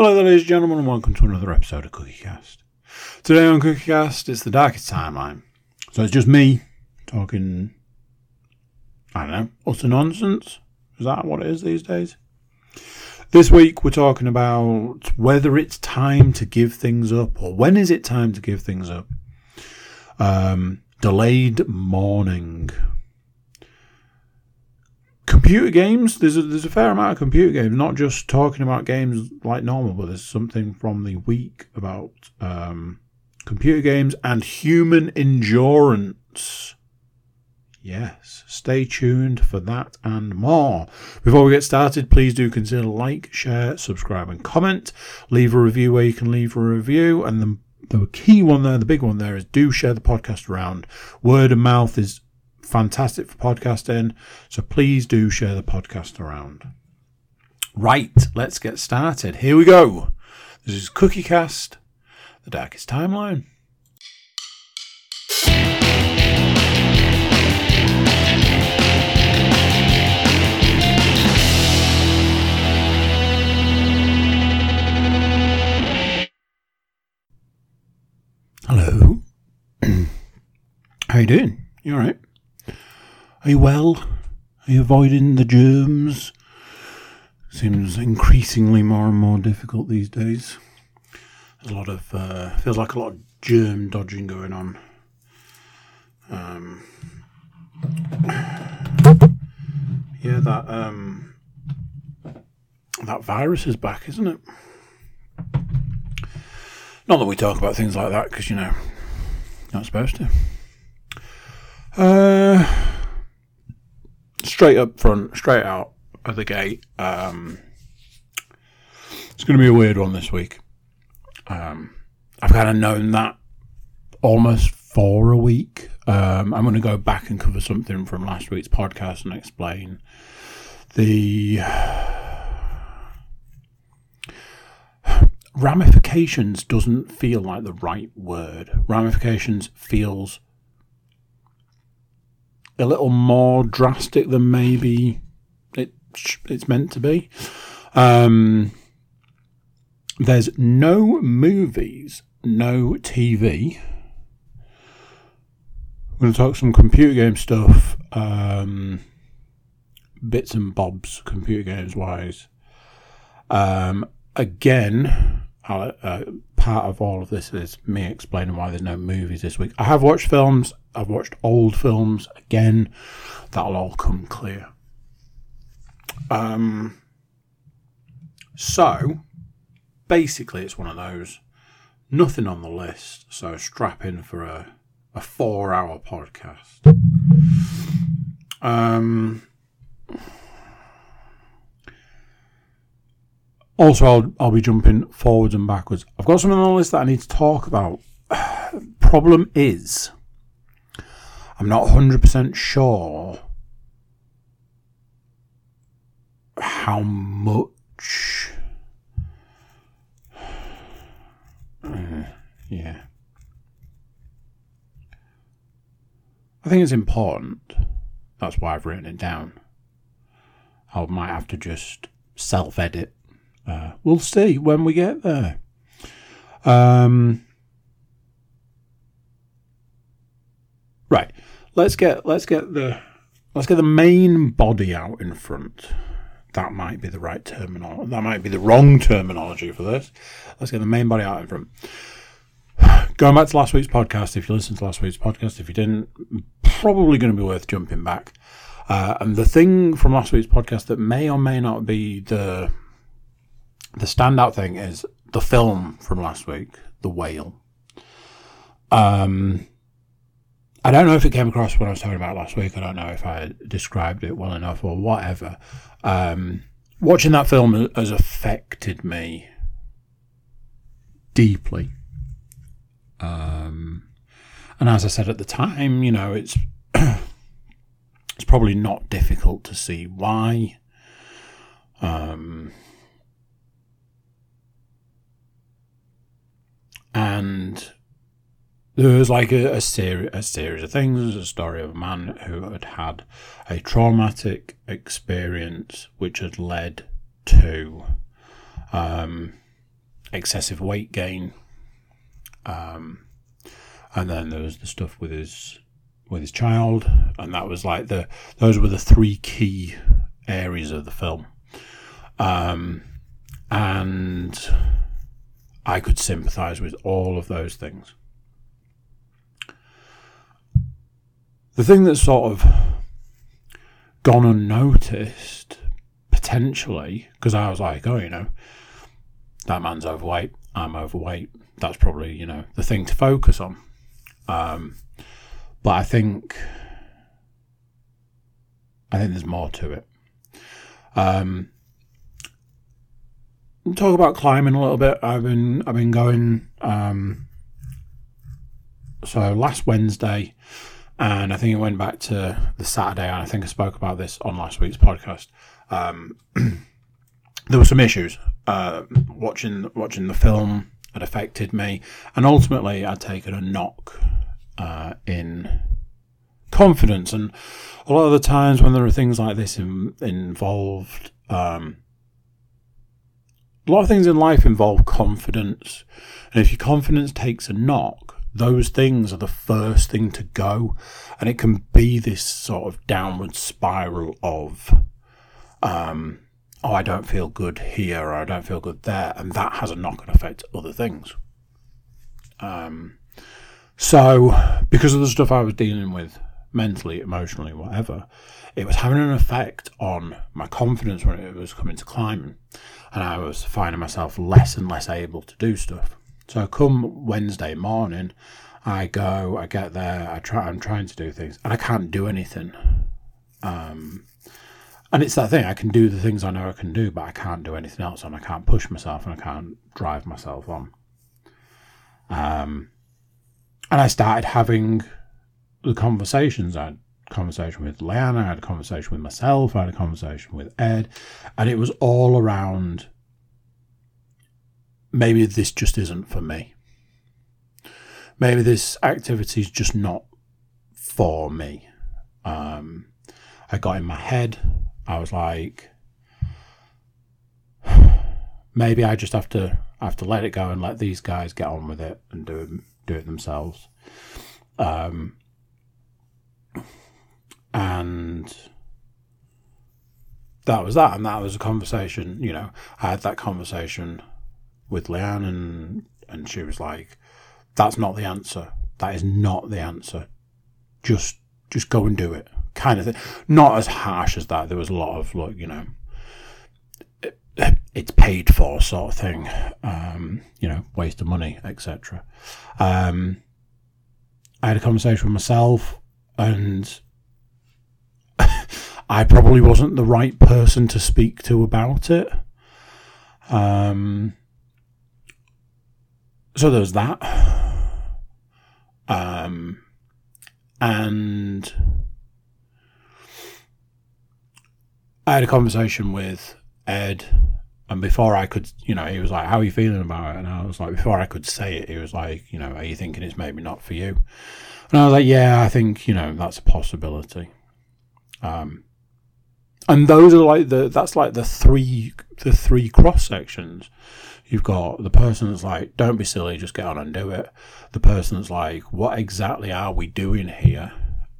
Hello there, ladies and gentlemen, and welcome to another episode of CookieCast. Today on CookieCast, it's the darkest timeline. So it's just me talking, I don't know, utter nonsense. Is that what it is these days? This week we're talking about whether it's time to give things up, or when is it time to give things up. Um, delayed mourning computer games. There's a, there's a fair amount of computer games, not just talking about games like normal, but there's something from the week about um, computer games and human endurance. Yes, stay tuned for that and more. Before we get started, please do consider like, share, subscribe, and comment. Leave a review where you can leave a review, and the the key one there, the big one there, is do share the podcast around. Word of mouth is fantastic for podcasting. So please do share the podcast around. Right, let's get started. Here we go. This is CookieCast, the darkest timeline. Hello. How you doing? You all right? Are you well? Are you avoiding the germs? Seems increasingly more and more difficult these days. There's a lot of uh, feels like a lot of germ dodging going on. Um, yeah, that um, that virus is back, isn't it? Not that we talk about things like that because you know, not supposed to. Uh, straight up front, straight out of the gate. Um, it's going to be a weird one this week. Um, I've kind of known that almost for a week. Um, I'm going to go back and cover something from last week's podcast and explain the ramifications doesn't feel like the right word. Ramifications feels a little more drastic than maybe it it's meant to be. Um, there's no movies, no TV. We're going to talk some computer game stuff, um, bits and bobs, computer games wise. Um, again, uh, part of all of this is me explaining why there's no movies this week. I have watched films. I've watched old films again. That'll all come clear. Um, so basically, it's one of those. Nothing on the list, so strap in for a, a four hour podcast. Um, also, I'll, I'll be jumping forwards and backwards. I've got something on the list that I need to talk about. Problem is, I'm not 100% sure how much. Yeah. I think it's important. That's why I've written it down. I might have to just self edit. We'll see when we get there. Um, right let's get let's get the let's get the main body out in front. That might be the right terminology. That might be the wrong terminology for this. Let's get the main body out in front. Going back to last week's podcast, if you listened to last week's podcast, if you didn't, probably going to be worth jumping back. Uh, and the thing from last week's podcast that may or may not be the the standout thing is the film from last week, The Whale. Um, I don't know if it came across when I was talking about last week. I don't know if I described it well enough or whatever. Um, watching that film has affected me deeply. Um, and as I said at the time, you know, it's it's probably not difficult to see why. Um, and there was like a, a, series, a series of things. There's a story of a man who had had a traumatic experience which had led to um, excessive weight gain. Um, and then there was the stuff with his with his child, and that was like the those were the three key areas of the film. Um, and I could sympathise with all of those things. The thing that's sort of gone unnoticed, potentially, because I was like, oh, you know, that man's overweight, I'm overweight. That's probably, you know, the thing to focus on. Um, but I think, I think there's more to it. Um, talk about climbing a little bit. I've been I've been going. Um, so last Wednesday, and I think it went back to the Saturday, and I think I spoke about this on last week's podcast. Um, there were some issues. Uh, watching watching the film had affected me, and ultimately I'd taken a knock uh, in confidence. And a lot of the times when there are things like this in, involved, um, a lot of things in life involve confidence. And if your confidence takes a knock, those things are the first thing to go. And it can be this sort of downward spiral of, um, oh, I don't feel good here or I don't feel good there. And that has a knock on effect to other things. Um, so, because of the stuff I was dealing with mentally, emotionally, whatever, it was having an effect on my confidence when it was coming to climbing. And I was finding myself less and less able to do stuff. So, come Wednesday morning, I go, I get there, I try, I'm trying to do things, and I can't do anything. Um, and it's that thing, I can do the things I know I can do, but I can't do anything else, and I can't push myself, and I can't drive myself on. Um, and I started having the conversations. I had conversation with Leanna, I had a conversation with myself, I had a conversation with Ed, and it was all around maybe this just isn't for me. Maybe this activity is just not for me. Um, I got in my head. I was like, maybe I just have to have to let it go and let these guys get on with it and do do it themselves. Um, and that was that, and that was a conversation. You know, I had that conversation with Leanne, and and she was like, "That's not the answer. That is not the answer. Just just go and do it." Kind of thing. Not as harsh as that. There was a lot of like, you know, it's paid for sort of thing. Um, you know, waste of money, etc. Um, I had a conversation with myself, and I probably wasn't the right person to speak to about it. Um, so there's that. Um, and I had a conversation with Ed and before I could, you know, he was like, "How are you feeling about it?" And I was like, before I could say it, he was like, "You know, are you thinking it's maybe not for you?" And I was like, "Yeah, I think you know that's a possibility." Um, and those are like the that's like the three the three cross sections. You've got the person that's like, "Don't be silly, just get on and do it." The person that's like, "What exactly are we doing here?"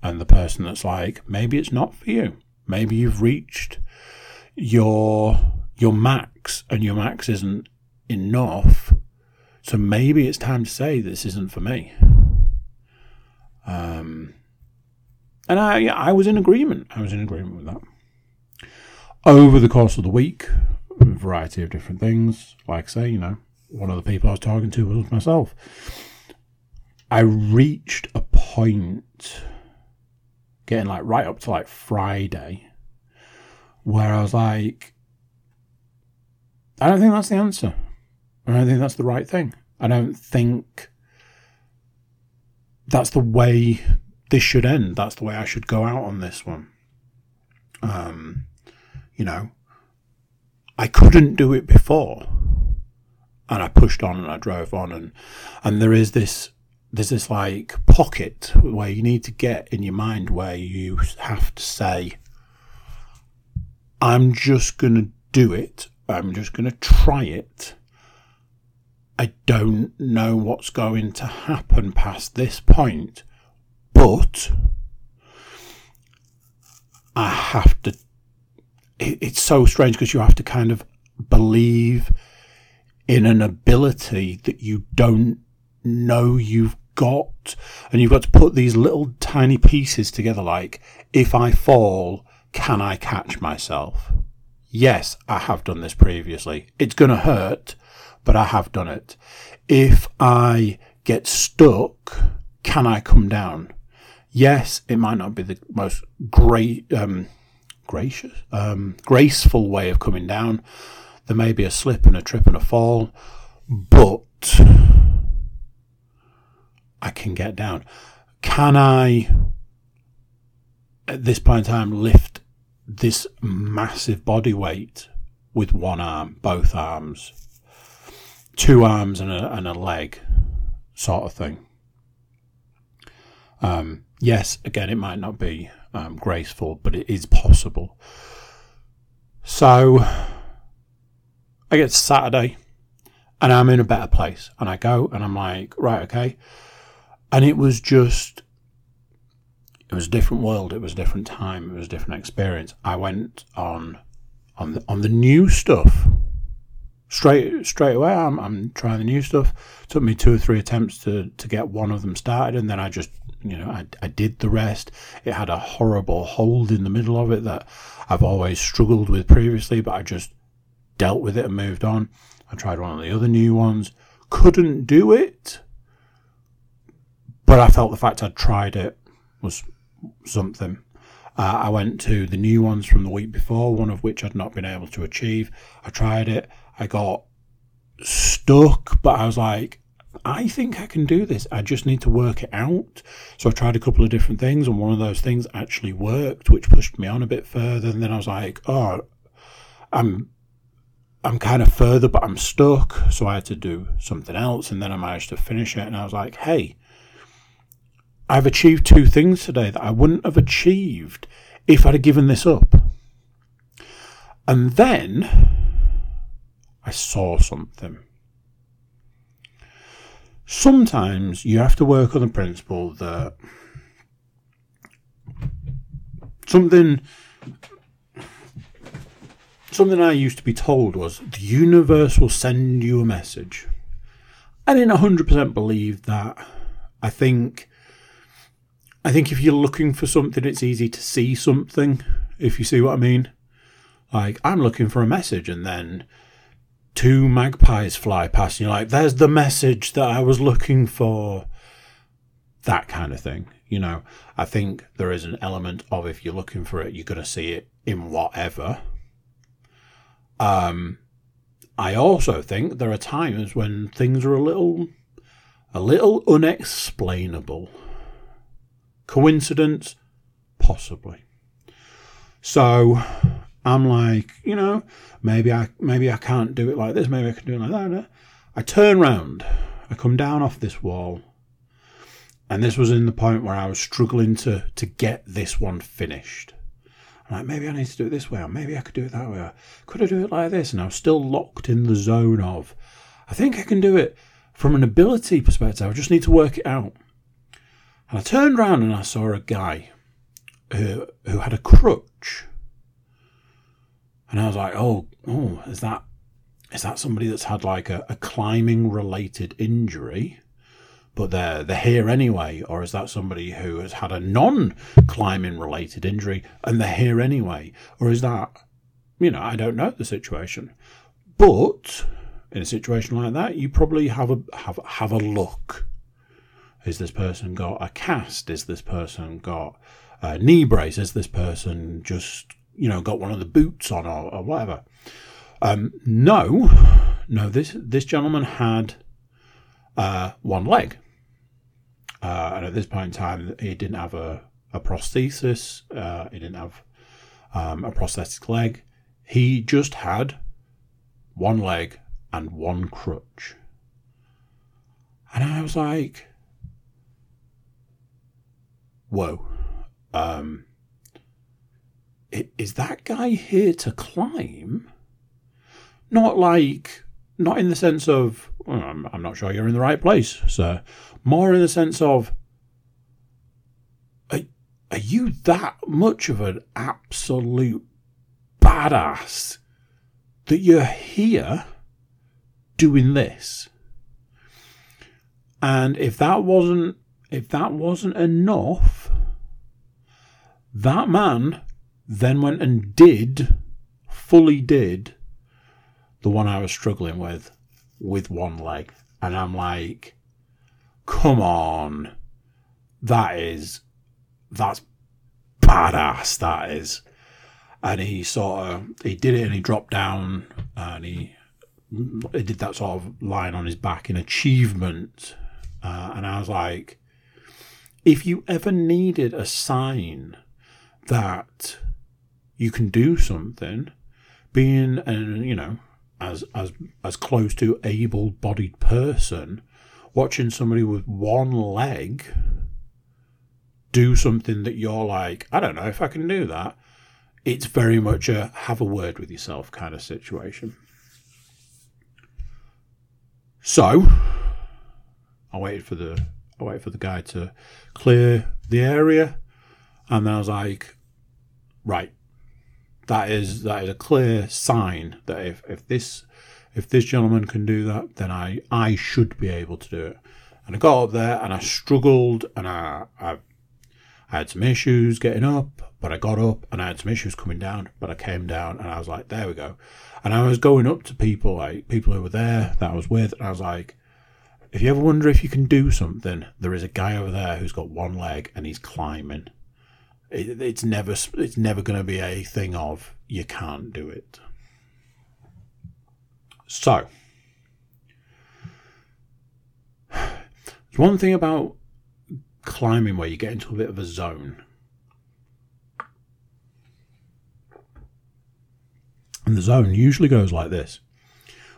And the person that's like, "Maybe it's not for you. Maybe you've reached your." your max and your max isn't enough. So maybe it's time to say this isn't for me. Um, and I, I was in agreement. I was in agreement with that. Over the course of the week, a variety of different things. Like I say, you know, one of the people I was talking to was myself. I reached a point, getting like right up to like Friday, where I was like, I don't think that's the answer. I don't think that's the right thing. I don't think that's the way this should end. That's the way I should go out on this one. Um, you know, I couldn't do it before, and I pushed on and I drove on, and and there is this there's this like pocket where you need to get in your mind where you have to say, I'm just gonna do it. I'm just to try it. I don't know what's going to happen past this point, but I have to. it's so strange because you have to kind of believe in an ability that you don't know you've got. And you've got to put these little tiny pieces together like, if I fall, can I catch myself? Yes, I have done this previously. It's going to hurt, but I have done it. If I get stuck, can I come down? Yes, it might not be the most great, um, gracious, um, graceful way of coming down. There may be a slip and a trip and a fall, but I can get down. Can I, at this point in time, lift this massive body weight with one arm, both arms, two arms and a, and a leg, sort of thing? Um, yes, again, it might not be um, graceful, but it is possible. So I get Saturday and I'm in a better place. And I go and I'm like, right, okay. And it was just, it was a different world. It was a different time. It was a different experience. I went on, on the, on the new stuff straight straight away. I'm, I'm trying the new stuff. Took me two or three attempts to, to get one of them started. And then I just you know, I, I did the rest. It had a horrible hold in the middle of it that I've always struggled with previously, but I just dealt with it and moved on. I tried one of the other new ones, couldn't do it, but I felt the fact I'd tried it was something. Uh, I went to the new ones from the week before, one of which I'd not been able to achieve. I tried it. I got stuck, but I was like, I think I can do this. I just need to work it out. So I tried a couple of different things, and one of those things actually worked, which pushed me on a bit further. And then I was like, oh, I'm I'm kind of further, but I'm stuck. So I had to do something else, and then I managed to finish it. And I was like, hey, I've achieved two things today that I wouldn't have achieved if I'd have given this up. And then I saw something sometimes you have to work on the principle that something something I used to be told was the universe will send you a message. I didn't 100% believe that. I think I think if you're looking for something it's easy to see something if you see what I mean. Like I'm looking for a message and then two magpies fly past and you're like, there's the message that I was looking for. That kind of thing. You know, I think there is an element of if you're looking for it, you're going to see it in whatever. Um, I also think there are times when things are a little, a little unexplainable. Coincidence? Possibly. So, I'm like, you know, maybe I maybe I can't do it like this, maybe I can do it like that. I turn round, I come down off this wall, and this was in the point where I was struggling to to get this one finished. I'm like, maybe I need to do it this way, or maybe I could do it that way, or could I do it like this? And I was still locked in the zone of, I think I can do it from an ability perspective. I just need to work it out. And I turned around and I saw a guy who who had a crutch and I was like, oh, oh, is that is that somebody that's had like a, a climbing related injury, but they're they're here anyway, or is that somebody who has had a non climbing related injury and they're here anyway, or is that you know I don't know the situation, but in a situation like that, you probably have a have have a look. Is this person got a cast? Is this person got a knee brace? Is this person just you know, got one of the boots on or, or whatever. Um, no, no, this this gentleman had uh, one leg, uh, and at this point in time, he didn't have a, a prosthesis. Uh, he didn't have um, a prosthetic leg. He just had one leg and one crutch. And I was like, whoa. Um, is that guy here to climb? Not like not in the sense of well, I'm, I'm not sure you're in the right place, sir. More in the sense of are, are you that much of an absolute badass that you're here doing this? And if that wasn't if that wasn't enough, that man then went and did, fully did, the one I was struggling with, with one leg. And I'm like, come on. That is, that's badass, that is. And he sort of, he did it and he dropped down and he, he did that sort of lying on his back in achievement. Uh, and I was like, if you ever needed a sign that you can do something, being an you know as as as close to able-bodied person, watching somebody with one leg do something that you're like, I don't know if I can do that. It's very much a have a word with yourself kind of situation. So, I waited for the I waited for the guy to clear the area, and then I was like, right, that is that is a clear sign that if, if this if this gentleman can do that, then I I should be able to do it. And I got up there and I struggled and I I, I had some issues getting up, but I got up and I had some issues coming down, but I came down and I was like, there we go. And I was going up to people like people who were there that I was with, and I was like, if you ever wonder if you can do something, there is a guy over there who's got one leg and he's climbing. It, it's never it's never going to be a thing of you can't do it. So, there's one thing about climbing where you get into a bit of a zone. And the zone usually goes like this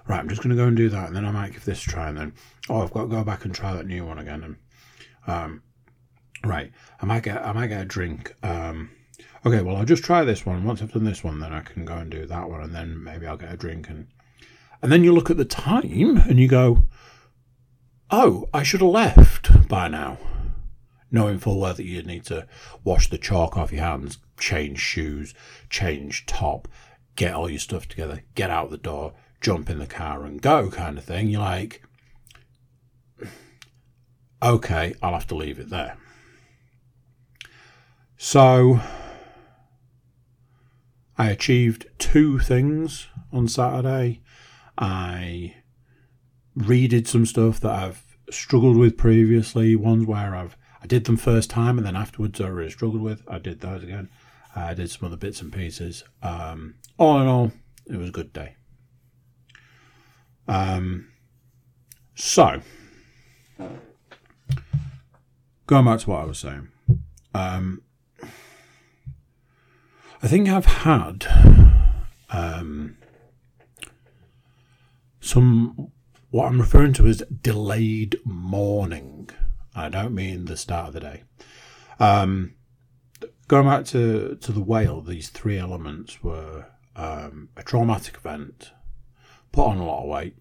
right, I'm just going to go and do that, and then I might give this a try, and then oh, I've got to go back and try that new one again, and um, right, I might get I might get a drink. Um, okay, well I'll just try this one. Once I've done this one, then I can go and do that one, and then maybe I'll get a drink, and and then you look at the time and you go, oh, I should have left by now. Knowing full well that you need to wash the chalk off your hands, change shoes, change top, get all your stuff together, get out the door, jump in the car and go kind of thing. You're like, okay, I'll have to leave it there. So I achieved two things on Saturday. I redid some stuff that I've struggled with previously, ones where I've I did them first time and then afterwards I really struggled with. I did those again. I did some other bits and pieces. Um, all in all, it was a good day. Um, so, going back to what I was saying, um, I think I've had um, some what I'm referring to as delayed mourning. I don't mean the start of the day. Um, going back to, to the whale, these three elements were um, a traumatic event, put on a lot of weight,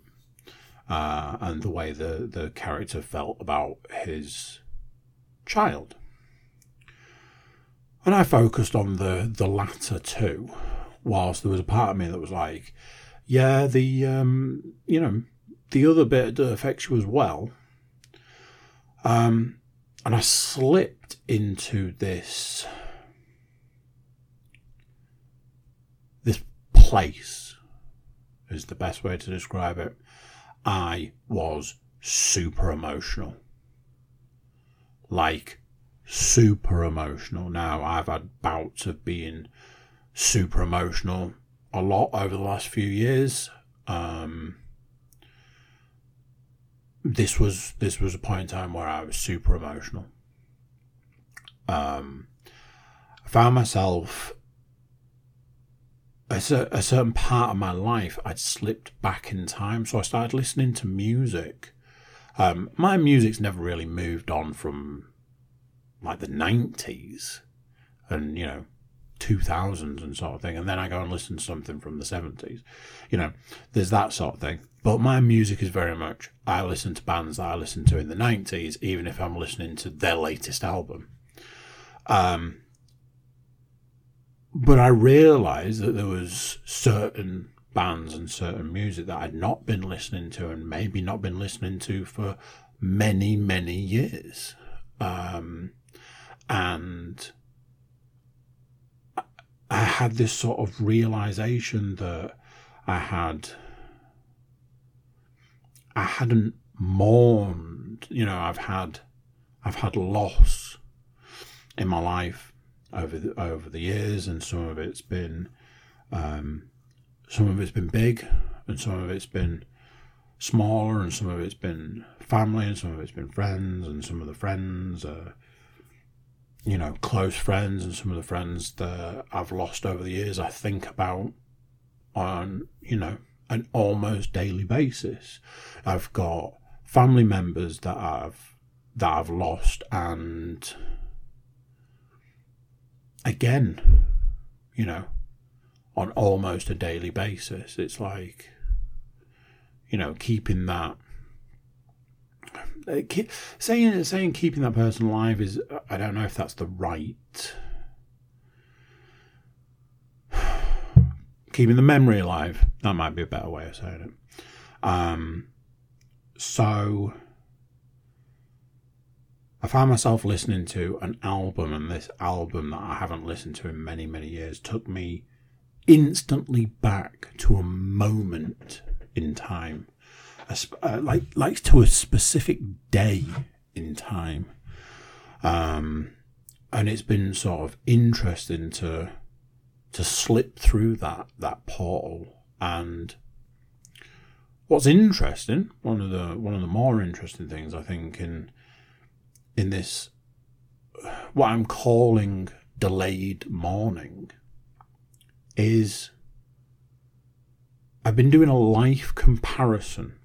uh, and the way the, the character felt about his child. And I focused on the, the latter two, whilst there was a part of me that was like, yeah, the um, you know, the other bit affects you as well. Um, and I slipped into this this place is the best way to describe it I was super emotional. Like, super emotional. Now, I've had bouts of being super emotional a lot over the last few years. Um, this was this was a point in time where I was super emotional. Um, I found myself a, a certain part of my life, I'd slipped back in time. So I started listening to music. Um, my music's never really moved on from like the 90s and, you know, 2000s and sort of thing, and then I go and listen to something from the 70s. You know, there's that sort of thing. But my music is very much, I listen to bands that I listened to in the 90s, even if I'm listening to their latest album. Um, but I realised that there was certain bands and certain music that I'd not been listening to and maybe not been listening to for many, many years. Um, and I had this sort of realization that I had I hadn't mourned. You know, I've had I've had loss in my life over the, over the years, and some of it's been um, some of it's been big, and some of it's been smaller, and some of it's been family, and some of it's been friends, and some of the friends are you know close friends, and some of the friends that I've lost over the years. I think about on you know an almost daily basis. I've got family members that I've that I've lost and again, you know, on almost a daily basis. It's like you know, keeping that uh, saying saying keeping that person alive is I don't know if that's the right keeping the memory alive. That might be a better way of saying it. Um, so I found myself listening to an album, and this album that I haven't listened to in many, many years took me instantly back to a moment in time, uh, like like to a specific day in time. Um, and it's been sort of interesting to to slip through that that portal. And what's interesting, one of the one of the more interesting things I think in in this what I'm calling delayed mourning is I've been doing a life comparison.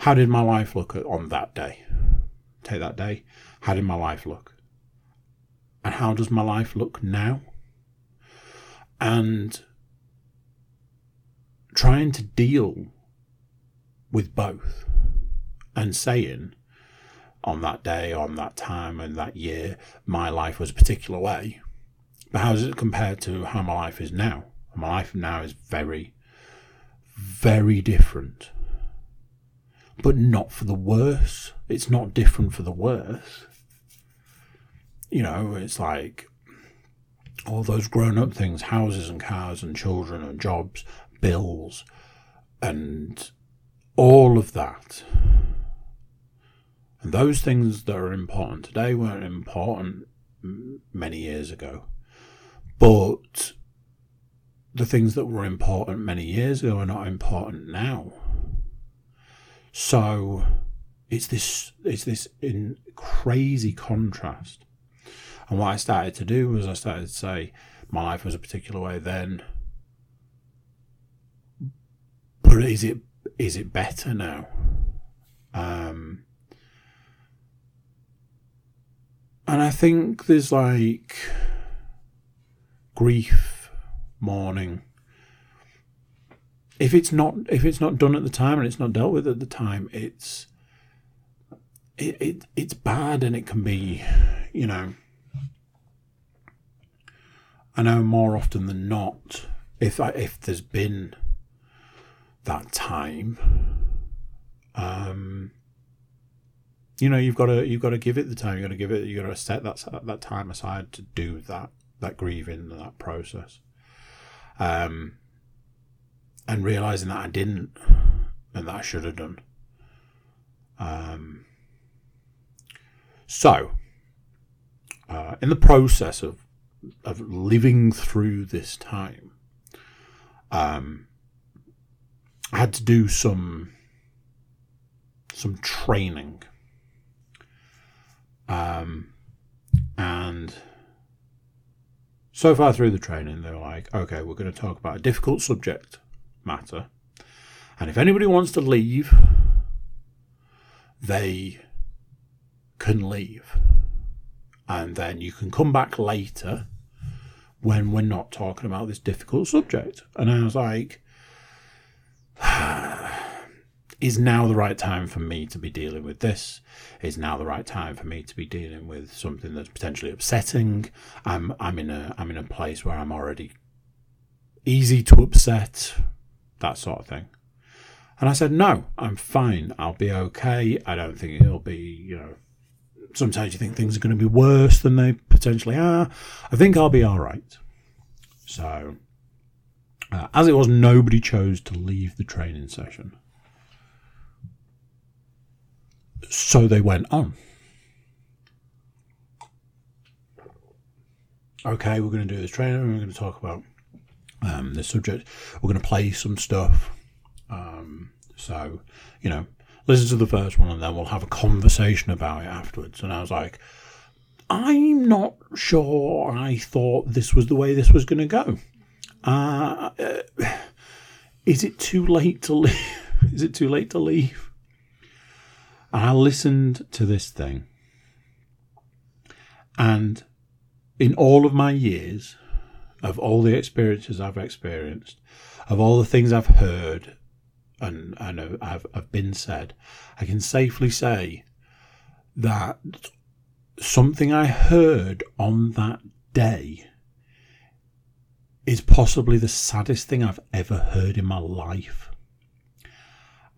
How did my life look on that day? Take that day. How did my life look? And how does my life look now? and trying to deal with both and saying on that day, on that time, and that year, my life was a particular way. But how does it compare to how my life is now? My life now is very, very different. But not for the worse. It's not different for the worse. You know, it's like all those grown up things houses and cars and children and jobs, bills, and all of that. And those things that are important today weren't important many years ago. But the things that were important many years ago are not important now. So it's this it's this in crazy contrast and what I started to do was I started to say my life was a particular way then. But is it is it better now? Um, and I think there's like grief, mourning. If it's not if it's not done at the time and it's not dealt with at the time, it's it, it it's bad and it can be, you know, I know more often than not, if I, if there's been that time, um, you know, you've got to you've got to give it the time. You've got to give it. You've got to set that that time aside to do that that grieving that process. Um, and realizing that I didn't, and that I should have done. Um, so, uh, in the process of of living through this time, um, I had to do some some training, um, and so far through the training, they're like, "Okay, we're going to talk about a difficult subject matter, and if anybody wants to leave, they can leave." and then you can come back later when we're not talking about this difficult subject. And I was like, is now the right time for me to be dealing with this? Is now the right time for me to be dealing with something that's potentially upsetting? I'm I'm in a I'm in a place where I'm already easy to upset, that sort of thing. And I said, no, I'm fine. I'll be okay. I don't think it'll be, you know, sometimes you think things are going to be worse than they potentially are. I think I'll be all right. So, uh, as it was, nobody chose to leave the training session. So they went on. Okay, we're going to do this training. We're going to talk about um, this subject. We're going to play some stuff. Um, so, you know, listen to the first one and then we'll have a conversation about it afterwards. And I was like, I'm not sure I thought this was the way this was going to go. Uh, uh, is it too late to leave? is it too late to leave? And I listened to this thing. And in all of my years, of all the experiences I've experienced, of all the things I've heard and, and have, have been said, I can safely say that something I heard on that day is possibly the saddest thing I've ever heard in my life.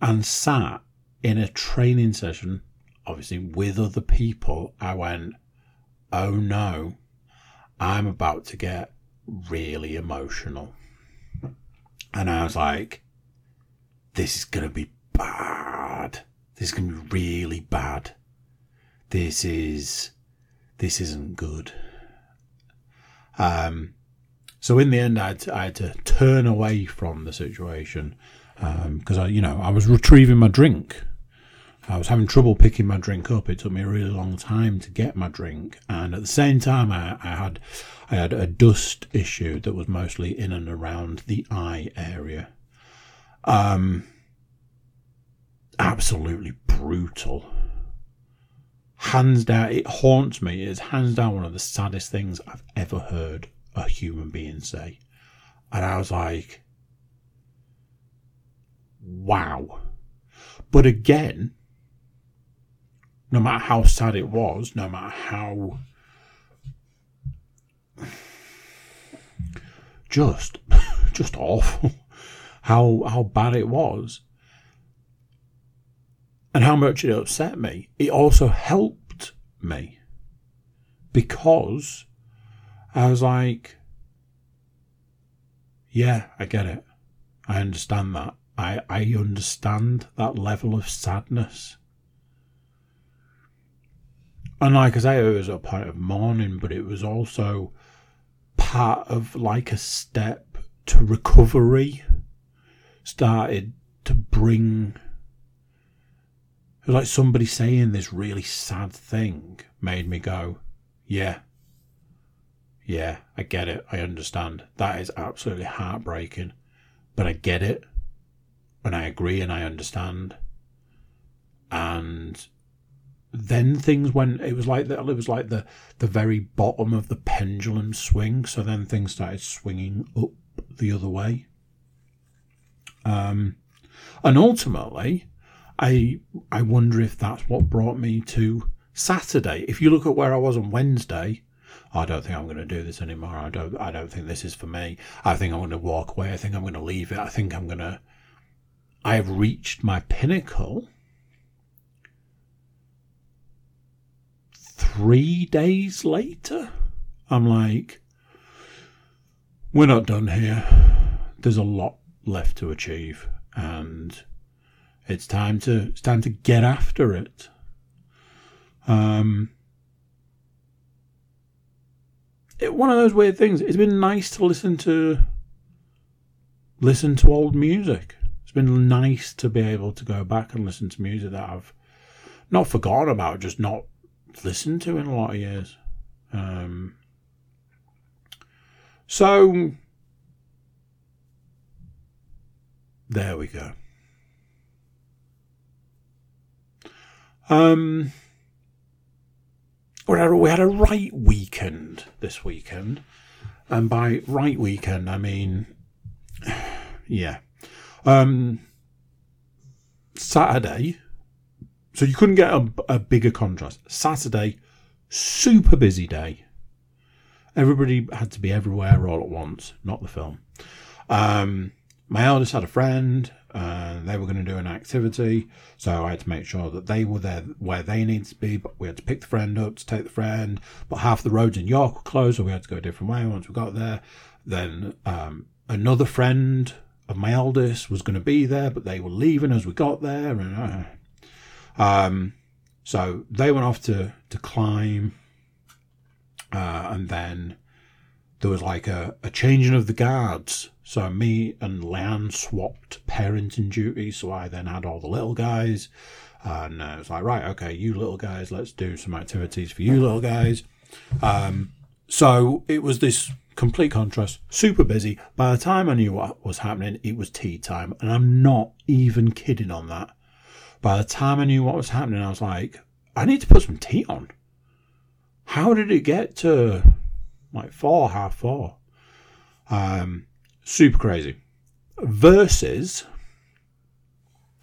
And sat in a training session, obviously with other people, I went, oh no, I'm about to get really emotional. And I was like, this is going to be bad. This is going to be really bad. This is, this isn't good. Um, so in the end, I had, I had to turn away from the situation because um, I, you know, I was retrieving my drink. I was having trouble picking my drink up. It took me a really long time to get my drink, and at the same time, I, I had I had a dust issue that was mostly in and around the eye area. Um, absolutely brutal. Hands down, it haunts me. It's hands down one of the saddest things I've ever heard a human being say. And I was like, wow. But again, no matter how sad it was, no matter how just just awful how how bad it was. And how much it upset me. It also helped me. Because i was like yeah i get it. I understand that. I i understand that level of sadness and like I say, it was a point of mourning, but it was also part of like a step to recovery. Started to bring. It was like somebody saying this really sad thing made me go, yeah, yeah, I get it. I understand. That is absolutely heartbreaking. But I get it. And I agree and I understand. And then things went it was like that it was like the the very bottom of the pendulum swing so then things started swinging up the other way um and ultimately i i wonder if that's what brought me to saturday if you look at where i was on wednesday I don't think I'm going to do this anymore. I don't. I don't think this is for me. I think I'm going to walk away. I think I'm going to leave it. I think I'm going to. I have reached my pinnacle three days later, I'm like, we're not done here. There's a lot left to achieve, and it's time to it's time to get after it. Um, it, one of those weird things. It's been nice to listen to listen to old music. It's been nice to be able to go back and listen to music that I've not forgotten about, just not listened to in a lot of years. Um, so there we go. Um, we had, a, we had a right weekend this weekend. and by right weekend, I mean, yeah. Um, Saturday, so you couldn't get a, a bigger contrast. Saturday, super busy day. Everybody had to be everywhere all at once, not the film. Um, my eldest had a friend, and they were going to do an activity, so I had to make sure that they were there where they needed to be. But we had to pick the friend up to take the friend. But half the roads in York were closed, so we had to go a different way once we got there. Then um, another friend of my eldest was going to be there, but they were leaving as we got there, and uh, um, so they went off to to climb, uh, and then there was like a, a changing of the guards. So me and Leanne swapped parenting duties. So I then had all the little guys, and uh, it was like, right, okay, you little guys, let's do some activities for you little guys. Um, so it was this complete contrast, super busy. By the time I knew what was happening, it was tea time, and I'm not even kidding on that. By the time I knew what was happening, I was like, I need to put some tea on. How did it get to like four, half four. Um, super crazy. Versus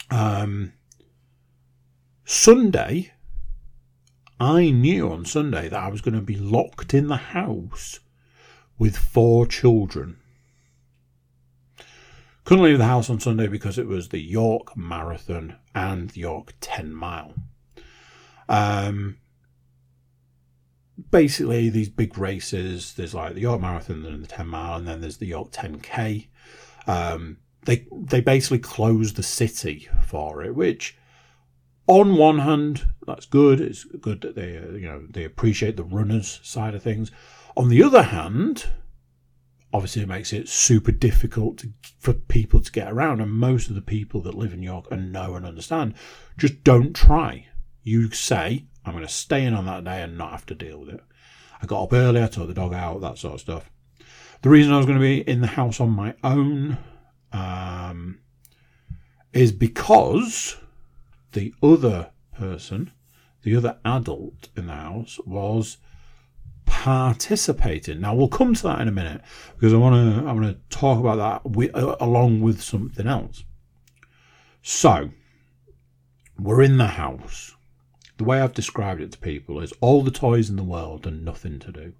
um, Sunday, I knew on Sunday that I was going to be locked in the house with four children. Couldn't leave the house on Sunday because it was the York Marathon and the York 10 Mile. Um, basically these big races. There's like the York Marathon and the 10 mile, and then there's the York 10k. Um, they they basically close the city for it, which on one hand that's good. It's good that they uh, you know they appreciate the runners side of things. On the other hand, obviously it makes it super difficult to, for people to get around, and most of the people that live in York and know and understand just don't try. You say I'm going to stay in on that day and not have to deal with it. I got up early, I took the dog out, that sort of stuff. The reason I was going to be in the house on my own um, is because the other person, the other adult in the house, was participating. Now we'll come to that in a minute because I want to I want to talk about that uh, along with something else. So we're in the house the way I've described it to people is all the toys in the world and nothing to do.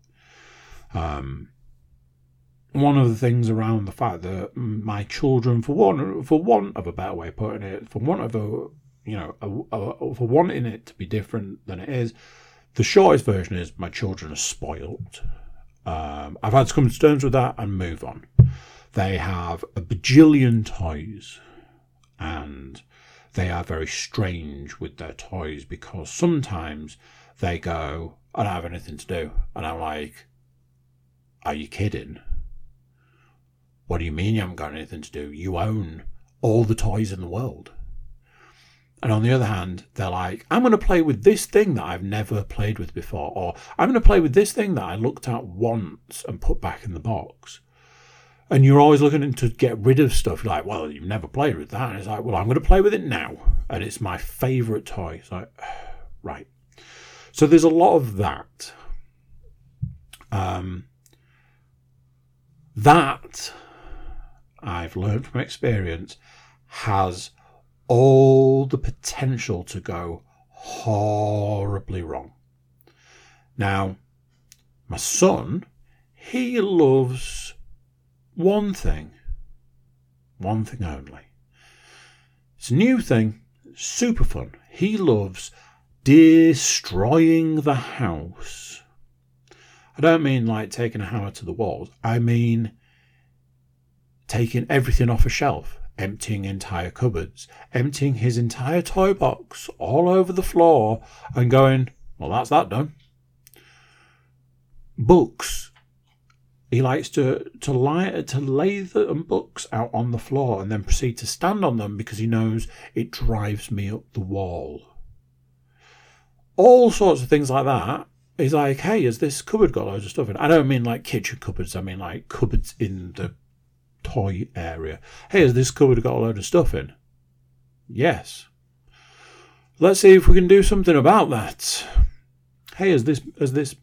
Um, one of the things around the fact that my children, for one, for want of a better way of putting it, for want of a, you know, a, a, for wanting it to be different than it is, the shortest version is my children are spoilt. Um, I've had to come to terms with that and move on. They have a bajillion toys, and they are very strange with their toys because sometimes they go, I don't have anything to do. And I'm like, Are you kidding? What do you mean you haven't got anything to do? You own all the toys in the world. And on the other hand, they're like, I'm going to play with this thing that I've never played with before, or I'm going to play with this thing that I looked at once and put back in the box and you're always looking to get rid of stuff. You're like, well, you've never played with that. And it's like, well, I'm going to play with it now. And it's my favourite toy. It's like, right. So there's a lot of that. Um, that I've learned from experience has all the potential to go horribly wrong. Now, my son, he loves one thing. One thing only. It's a new thing, super fun. He loves destroying the house. I don't mean like taking a hammer to the walls. I mean taking everything off a shelf, emptying entire cupboards, emptying his entire toy box all over the floor, and going, well, that's that done. Books he likes to to lie to lay the um, books out on the floor and then proceed to stand on them because he knows it drives me up the wall. All sorts of things like that. He's like, hey, has this cupboard got loads of stuff in? it? I don't mean like kitchen cupboards. I mean like cupboards in the toy area. Hey, has this cupboard got a load of stuff in? Yes. Let's see if we can do something about that. Hey, has this has this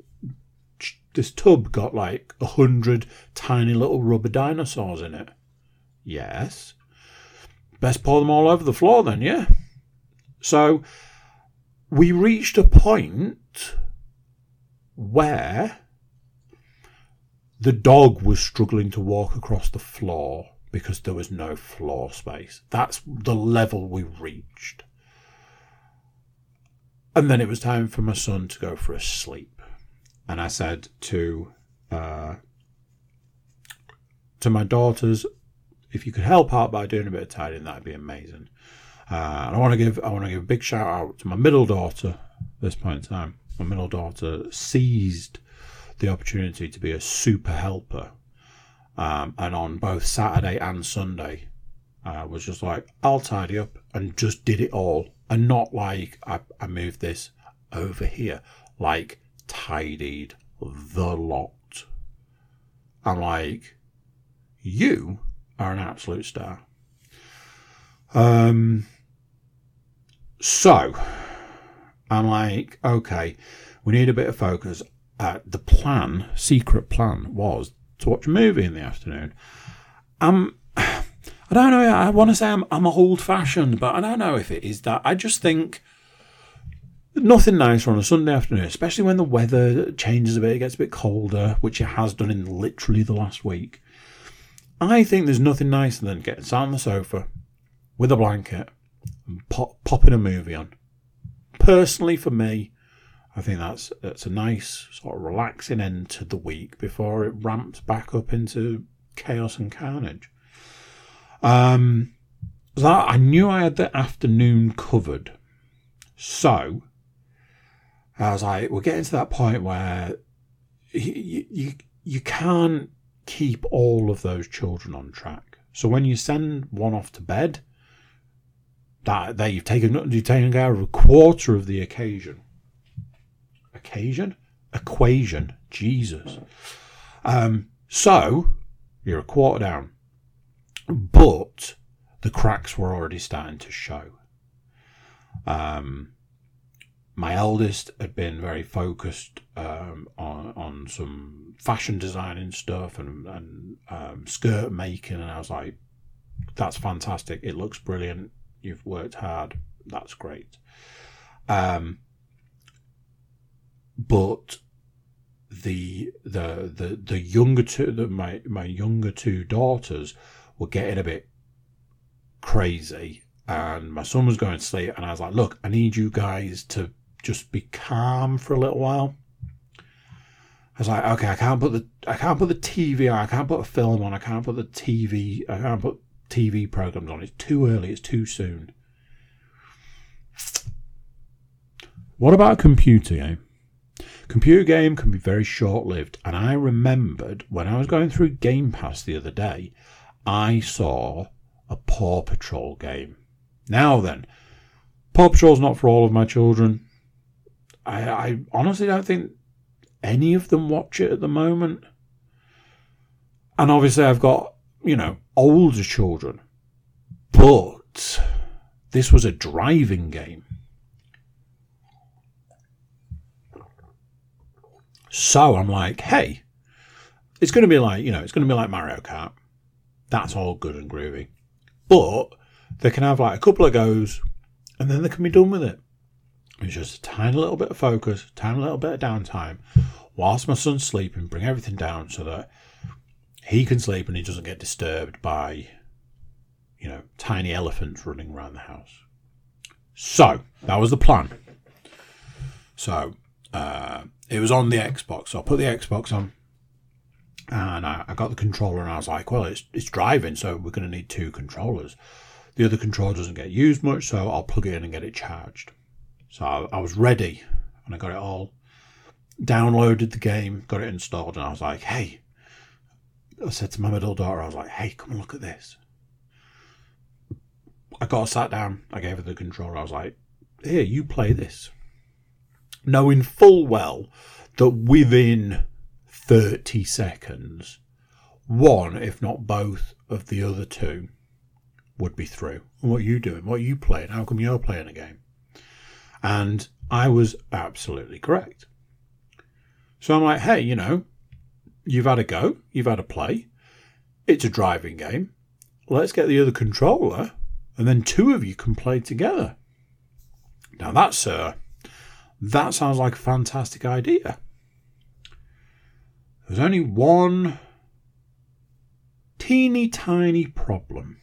this tub got like a hundred tiny little rubber dinosaurs in it. Yes. Best pour them all over the floor then, yeah. So we reached a point where the dog was struggling to walk across the floor because there was no floor space. That's the level we reached. And then it was time for my son to go for a sleep. And I said to uh, to my daughters, if you could help out by doing a bit of tidying, that'd be amazing. Uh, and I want to give I want to give a big shout out to my middle daughter. At this point in time, my middle daughter seized the opportunity to be a super helper, um, and on both Saturday and Sunday, uh, was just like I'll tidy up and just did it all, and not like I, I moved this over here, like tidied the lot. I'm like, you are an absolute star. Um, so I'm like, okay, we need a bit of focus. Uh, the plan, secret plan, was to watch a movie in the afternoon. Um, I don't know. I want to say I'm, I'm old fashioned, but I don't know if it is that. I just think nothing nicer on a Sunday afternoon, especially when the weather changes a bit, it gets a bit colder, which it has done in literally the last week. I think there's nothing nicer than getting sat on the sofa with a blanket and pop, popping a movie on. Personally, for me, I think that's that's a nice sort of relaxing end to the week before it ramps back up into chaos and carnage. Um, so I knew I had the afternoon covered, so as I was like, we're getting to that point where you you, you can't keep all of those children on track. So when you send one off to bed, that, that you've taken you've taken care of a quarter of the occasion. Occasion? Equation. Jesus. Um, so you're a quarter down. But the cracks were already starting to show. Um, my eldest had been very focused um, on on some fashion designing stuff and and um, skirt making, and I was like, "That's fantastic! It looks brilliant. You've worked hard. That's great." Um, but the the the the younger two, the, my my younger two daughters were getting a bit crazy, and my son was going to sleep, and I was like, "Look, I need you guys to." just be calm for a little while. I was like, okay, I can't put the I can't put the TV on, I can't put a film on, I can't put the TV I can't put TV programs on. It's too early, it's too soon. What about a computer game? Computer game can be very short lived, and I remembered when I was going through Game Pass the other day, I saw a Paw Patrol game. Now then, Paw Patrol's not for all of my children. I, I honestly don't think any of them watch it at the moment. And obviously, I've got, you know, older children. But this was a driving game. So I'm like, hey, it's going to be like, you know, it's going to be like Mario Kart. That's all good and groovy. But they can have like a couple of goes and then they can be done with it. It's just a tiny little bit of focus, tiny little bit of downtime, whilst my son's sleeping, bring everything down so that he can sleep and he doesn't get disturbed by, you know, tiny elephants running around the house. So that was the plan. So uh, it was on the Xbox. So I put the Xbox on, and I, I got the controller, and I was like, well, it's it's driving, so we're going to need two controllers. The other controller doesn't get used much, so I'll plug it in and get it charged. So I, I was ready and I got it all downloaded the game, got it installed, and I was like, hey, I said to my middle daughter, I was like, hey, come and look at this. I got sat down, I gave her the controller, I was like, here, you play this. Knowing full well that within 30 seconds, one, if not both, of the other two would be through. And What are you doing? What are you playing? How come you're playing a game? And I was absolutely correct. So I'm like, hey, you know, you've had a go, you've had a play. It's a driving game. Let's get the other controller, and then two of you can play together. Now that, sir, uh, that sounds like a fantastic idea. There's only one teeny tiny problem.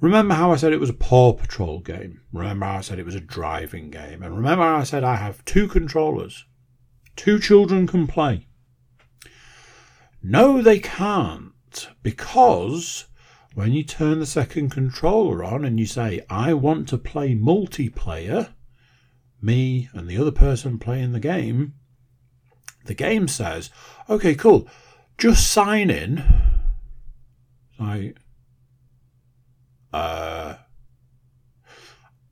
Remember how I said it was a Paw Patrol game? Remember how I said it was a driving game? And remember how I said I have two controllers? Two children can play. No, they can't, because when you turn the second controller on and you say, I want to play multiplayer, me and the other person playing the game, the game says, okay, cool, just sign in. I, uh,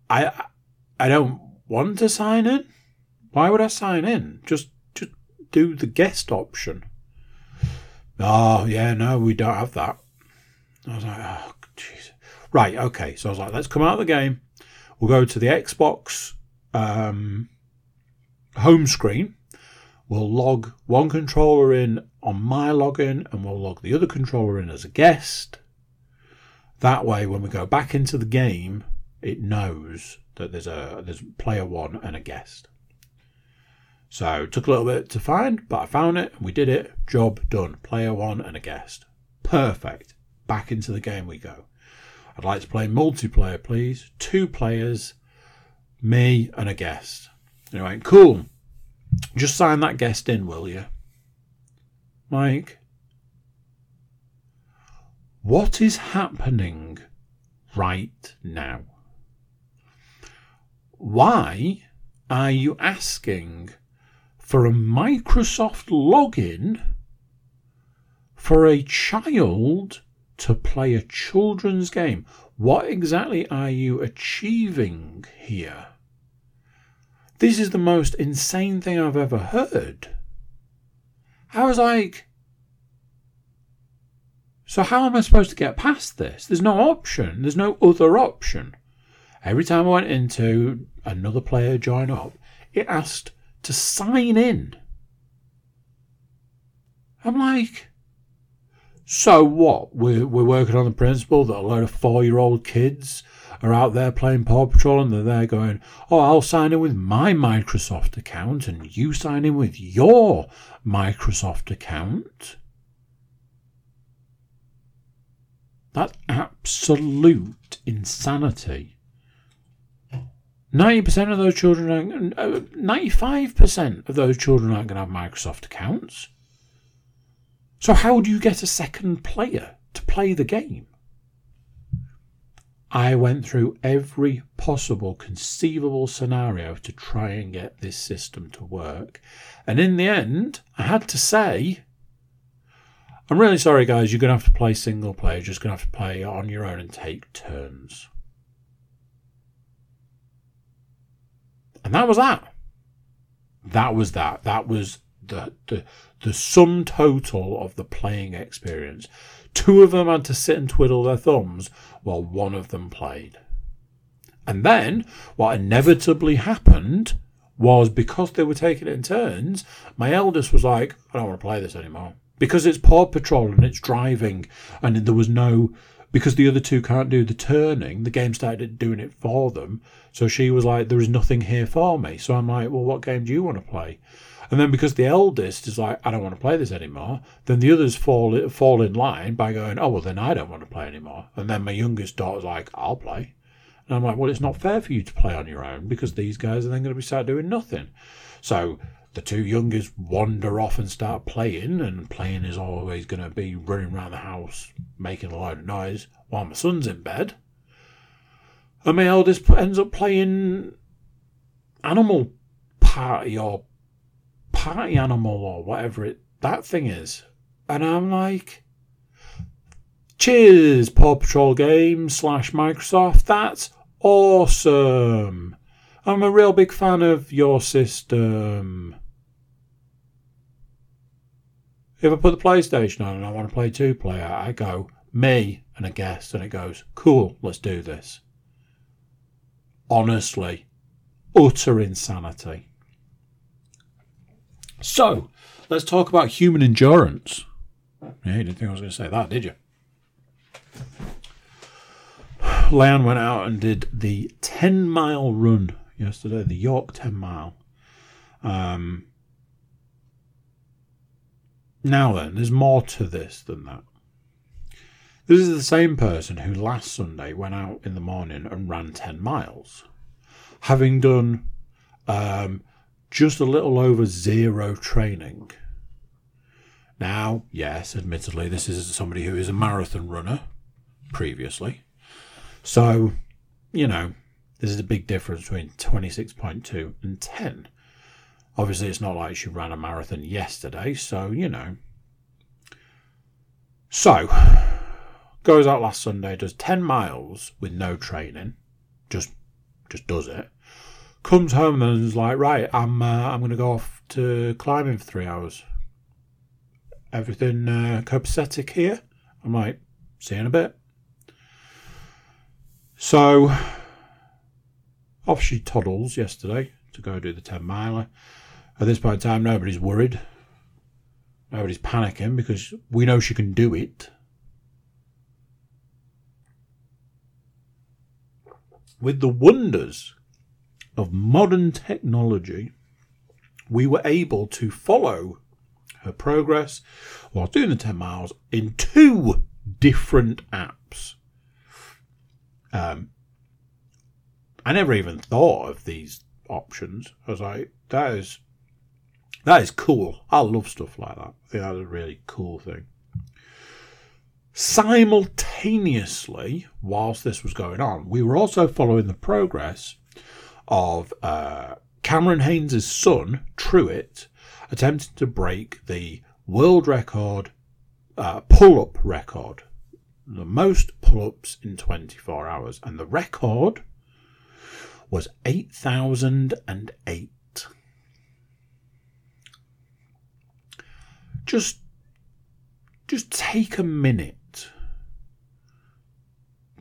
I, I don't want to sign in. Why would I sign in? Just, just do the guest option. Oh, yeah, no, we don't have that. I was like, oh, jeez. Right, okay. So I was like, let's come out of the game. We'll go to the Xbox um, home screen. We'll log one controller in on my login and we'll log the other controller in as a guest. That way, when we go back into the game, it knows that there's a there's player one and a guest. So it took a little bit to find, but I found it and we did it. Job done. Player one and a guest. Perfect. Back into the game we go. I'd like to play multiplayer, please. Two players, me and a guest. Anyway, cool. Just sign that guest in, will you? Mike? What is happening right now? Why are you asking for a Microsoft login for a child to play a children's game. What exactly are you achieving here? This is the most insane thing I've ever heard. I was like, so how am I supposed to get past this? There's no option. There's no other option. Every time I went into another player join up, it asked to sign in. I'm like, so what? We're, we're working on the principle that a load of four year old kids are out there playing Paw Patrol and they're there going, oh, I'll sign in with my Microsoft account and you sign in with your Microsoft account. That's absolute insanity. 90% of those children, are, 95% of those children aren't going uh, to have Microsoft accounts. So, how do you get a second player to play the game? I went through every possible conceivable scenario to try and get this system to work. And in the end, I had to say, I'm really sorry, guys, you're going to have to play single player. You're just going to have to play on your own and take turns. And that was that. That was that. That was the, the, the sum total of the playing experience. Two of them had to sit and twiddle their thumbs while one of them played. And then, what inevitably happened was because they were taking it in turns, my eldest was like, I don't want to play this anymore. Because it's Paw Patrol and it's driving, and there was no because the other two can't do the turning, the game started doing it for them. So she was like, There is nothing here for me. So I'm like, Well, what game do you want to play? And then because the eldest is like, I don't want to play this anymore, then the others fall fall in line by going, Oh well then I don't want to play anymore. And then my youngest daughter's like, I'll play. And I'm like, Well, it's not fair for you to play on your own because these guys are then going to be sat doing nothing. So the two youngest wander off and start playing, and playing is always going to be running around the house making a loud of noise while my son's in bed. And my eldest ends up playing Animal Party or Party Animal or whatever it that thing is. And I'm like, cheers, Paw Patrol Games slash Microsoft. That's awesome. I'm a real big fan of your system. If I put the PlayStation on and I want to play two player, I go me and a guest, and it goes, cool, let's do this. Honestly, utter insanity. So, let's talk about human endurance. Yeah, you didn't think I was going to say that, did you? Leanne went out and did the 10 mile run yesterday, the York 10 mile. Um, now then, there's more to this than that. This is the same person who last Sunday went out in the morning and ran 10 miles, having done um, just a little over zero training. Now, yes, admittedly, this is somebody who is a marathon runner previously. So, you know, this is a big difference between 26.2 and 10. Obviously, it's not like she ran a marathon yesterday, so, you know. So, goes out last Sunday, does 10 miles with no training, just just does it. Comes home and is like, right, I'm uh, I'm going to go off to climbing for three hours. Everything uh, copacetic here? I'm like, see you in a bit. So, off she toddles yesterday to go do the 10 miler. At this point in time, nobody's worried. Nobody's panicking because we know she can do it. With the wonders of modern technology, we were able to follow her progress while doing the 10 miles in two different apps. Um, I never even thought of these options. I was like, that is that is cool. I love stuff like that. I think that's a really cool thing. Simultaneously, whilst this was going on, we were also following the progress of uh, Cameron Hanes' son, Truett, attempting to break the world record uh, pull up record. The most pull ups in 24 hours. And the record was 8,008. Just, just take a minute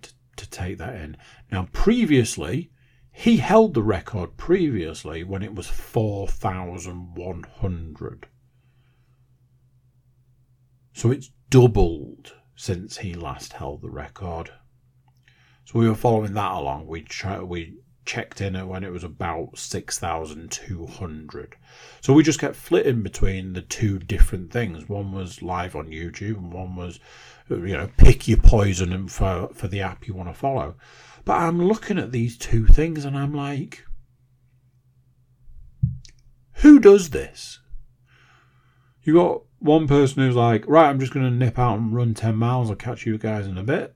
to, to take that in. Now, previously, he held the record previously when it was 4,100. So it's doubled since he last held the record. So we were following that along. We we checked in when it was about 6,200. So we just kept flitting between the two different things. One was live on YouTube and one was, you know, pick your poison and for, for the app you want to follow. But I'm looking at these two things and I'm like, who does this? You got one person who's like, right, I'm just going to nip out and run 10 miles. I'll catch you guys in a bit.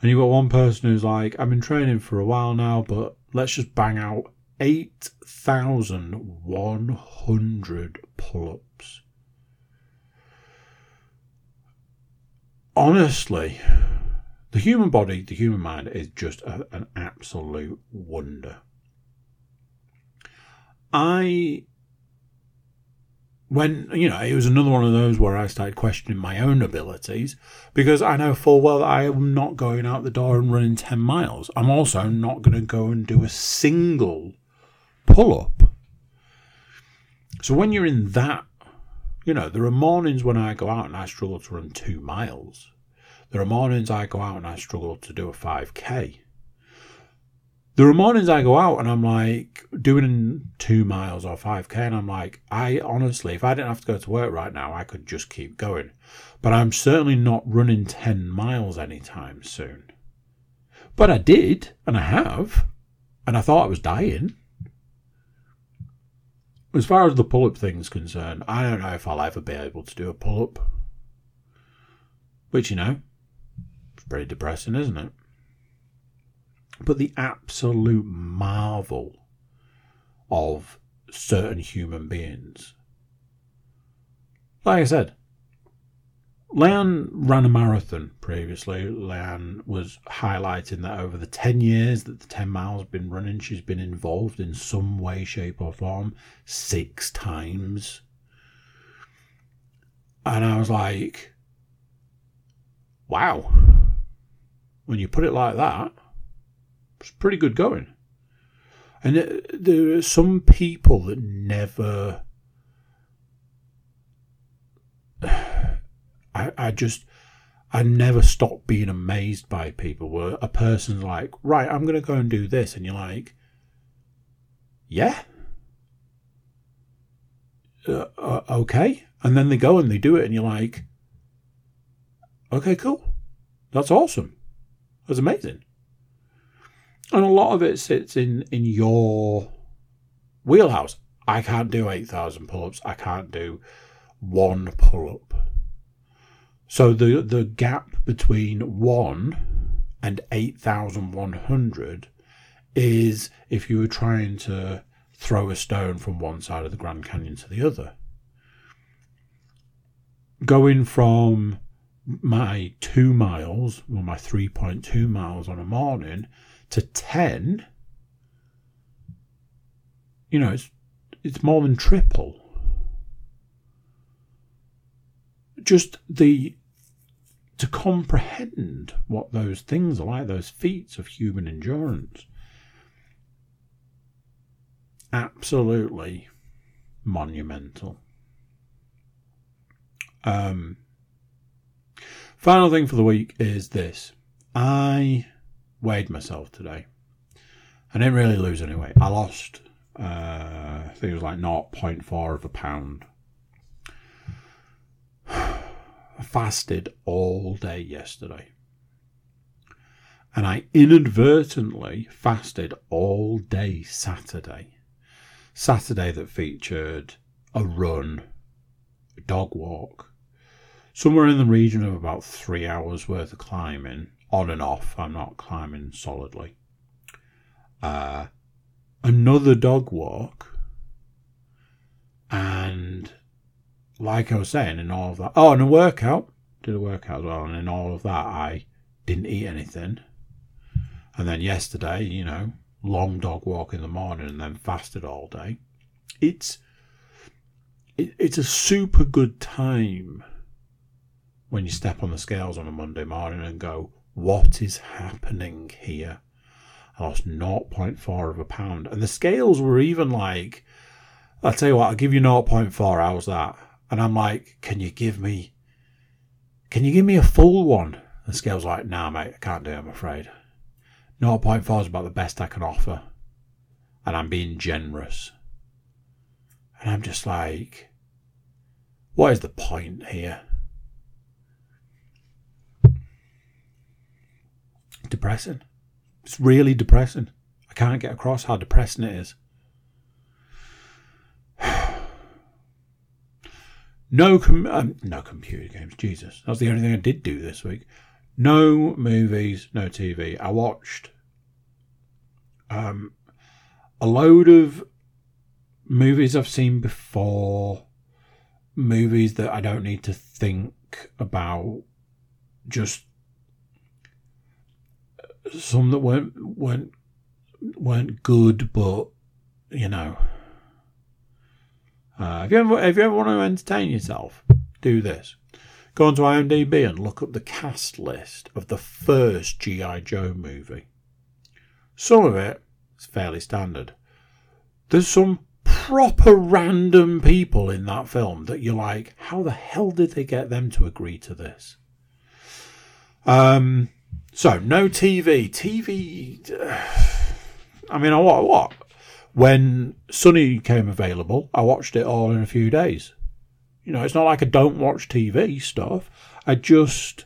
And you've got one person who's like, I've been training for a while now, but let's just bang out 8,100 pull ups. Honestly, the human body, the human mind is just a, an absolute wonder. I when you know it was another one of those where I started questioning my own abilities because I know full well that I am not going out the door and running 10 miles. I'm also not going to go and do a single pull up. So when you're in that, you know, there are mornings when I go out and I struggle to run two miles. There are mornings I go out and I struggle to do a 5k. There are mornings I go out and I'm like doing two miles or 5k, and I'm like, I honestly, if I didn't have to go to work right now, I could just keep going. But I'm certainly not running 10 miles anytime soon. But I did, and I have, and I thought I was dying. As far as the pull up thing's concerned, I don't know if I'll ever be able to do a pull up. Which, you know, pretty depressing, isn't it? but the absolute marvel of certain human beings. Like I said, Leanne ran a marathon previously. Leanne was highlighting that over the 10 years that the 10 miles been running, she's been involved in some way, shape, or form six times. And I was like, wow when you put it like that, it's pretty good going. And uh, there are some people that never. I, I just. I never stop being amazed by people where a person's like, right, I'm going to go and do this. And you're like, yeah. Uh, uh, okay. And then they go and they do it. And you're like, okay, cool. That's awesome. That's amazing. And a lot of it sits in, in your wheelhouse. I can't do 8,000 pull ups. I can't do one pull up. So the, the gap between 1 and 8,100 is if you were trying to throw a stone from one side of the Grand Canyon to the other. Going from my two miles, or my 3.2 miles on a morning, to 10, you know, it's, it's more than triple. Just the to comprehend what those things are like, those feats of human endurance. Absolutely monumental. Um, final thing for the week is this. I weighed myself today. I didn't really lose any weight. I lost, uh, I think it was like 0.4 of a pound. I fasted all day yesterday. And I inadvertently fasted all day Saturday. Saturday that featured a run, a dog walk, somewhere in the region of about three hours worth of climbing, on and off. I'm not climbing solidly. Uh, another dog walk, and like I was saying, in all of that, oh, and a workout, did a workout as well, and in all of that, I didn't eat anything. And then yesterday, you know, long dog walk in the morning, and then fasted all day. It's it, it's a super good time when you step on the scales on a Monday morning and go, what is happening here? I lost 0.4 of a pound. And the scales were even like, I'll tell you what, I'll give you 0.4. How's that? And I'm like, can you give me, can you give me a full one? The scale's like, nah, mate, I can't do it, I'm afraid. 0.4 is about the best I can offer. And I'm being generous. And I'm just like, what is the point here? Depressing. It's really depressing. I can't get across how depressing it is. no, com- um, no computer games. Jesus, that's the only thing I did do this week. No movies, no TV. I watched um, a load of movies I've seen before, movies that I don't need to think about, just some that weren't weren't weren't good, but you know. Uh, if you ever if you ever want to entertain yourself, do this. Go onto IMDb and look up the cast list of the first GI Joe movie. Some of it is fairly standard. There's some proper random people in that film that you're like, how the hell did they get them to agree to this? Um, so no TV. TV. I mean, I what what? When Sunny came available, I watched it all in a few days. You know, it's not like I don't watch TV stuff. I just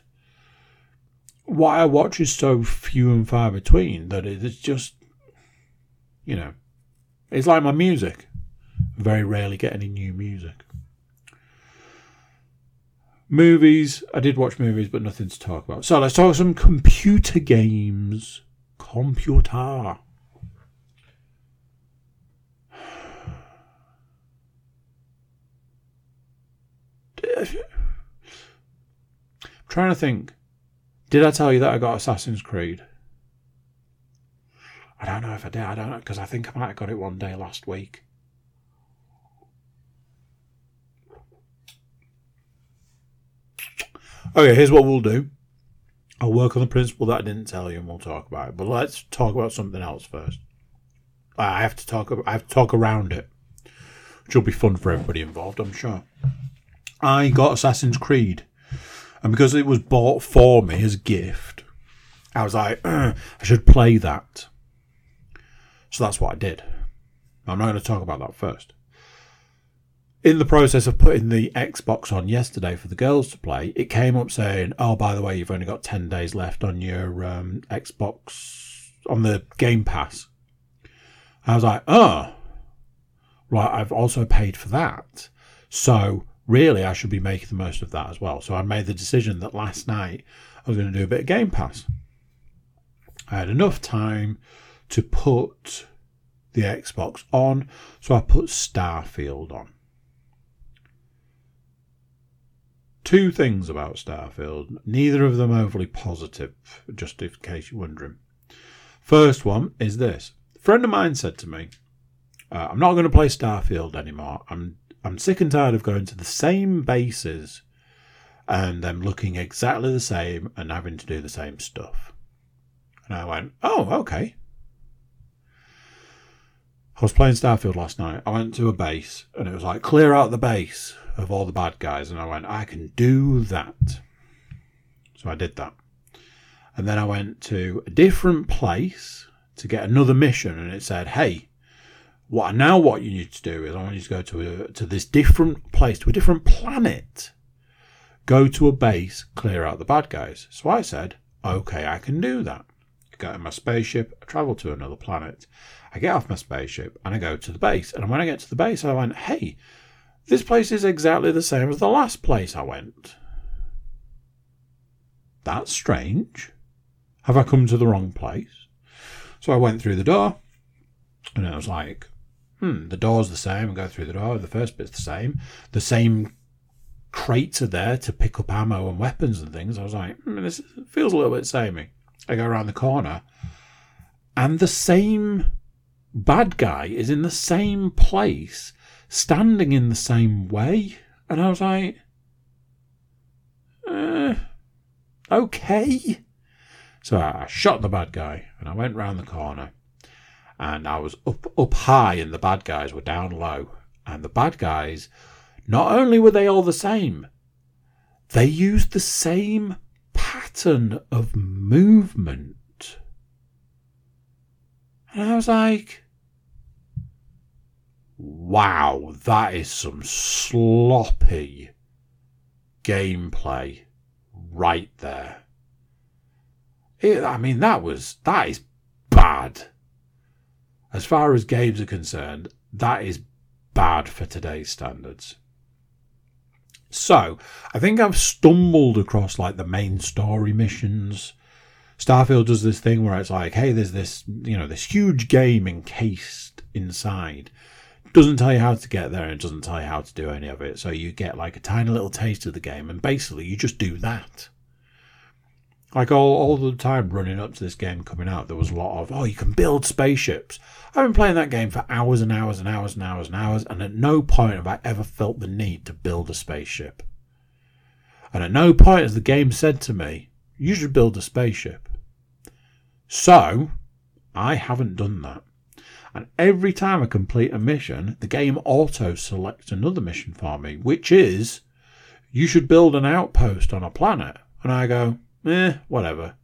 what I watch is so few and far between that it's just, you know, it's like my music. Very rarely get any new music. Movies. I did watch movies, but nothing to talk about. So let's talk some computer games. Computer. I'm trying to think. Did I tell you that I got Assassin's Creed? I don't know if I did. I don't know because I think I might have got it one day last week. Okay, here's what we'll do. I'll work on the principle that I didn't tell you, and we'll talk about it. But let's talk about something else first. I have to talk. I have to talk around it, which will be fun for everybody involved, I'm sure. I got Assassin's Creed And because it was bought for me as a gift, I was like, I should play that. So that's what I did. I'm not going to talk about that first. In the process of putting the Xbox on yesterday for the girls to play, it came up saying, "Oh, by the way, you've only got ten days left on your um, Xbox on the Game Pass." I was like, "Oh, right. I've also paid for that, so really, I should be making the most of that as well." So I made the decision that last night I was going to do a bit of Game Pass. I had enough time to put the Xbox on, so I put Starfield on. Two things about Starfield, neither of them overly positive, just in case you're wondering. First one is this. A friend of mine said to me, uh, I'm not going to play Starfield anymore. I'm I'm sick and tired of going to the same bases and them looking exactly the same and having to do the same stuff. And I went, Oh, okay. I was playing Starfield last night. I went to a base and it was like, clear out the base of all the bad guys. And I went, I can do that. So I did that. And then I went to a different place to get another mission. And it said, hey, what now what you need to do is I want you to go to, a, to this different place, to a different planet. Go to a base, clear out the bad guys. So I said, okay, I can do that. I got in my spaceship, I travel to another planet. I get off my spaceship and I go to the base. And when I get to the base, I went, hey, this place is exactly the same as the last place I went. That's strange. Have I come to the wrong place? So I went through the door and I was like, hmm, the door's the same. I go through the door. The first bit's the same. The same crates are there to pick up ammo and weapons and things. I was like, hmm, this feels a little bit samey. I go around the corner and the same bad guy is in the same place, standing in the same way. And I was like, uh, okay. So I shot the bad guy and I went round the corner and I was up up high and the bad guys were down low. And the bad guys, not only were they all the same, they used the same pattern of movement. And I was like, wow, that is some sloppy gameplay right there. It, I mean, that was, that is bad. As far as games are concerned, that is bad for today's standards. So, I think I've stumbled across like the main story missions Starfield does this thing where it's like, hey, there's this, you know, this huge game encased inside. Doesn't tell you how to get there and doesn't tell you how to do any of it. So you get like a tiny little taste of the game and basically you just do that. Like all, all the time running up to this game coming out, there was a lot of, oh, you can build spaceships. I've been playing that game for hours and hours and hours and hours and hours, and at no point have I ever felt the need to build a spaceship. And at no point has the game said to me, you should build a spaceship. So, I haven't done that. And every time I complete a mission, the game auto selects another mission for me, which is you should build an outpost on a planet. And I go, eh, whatever.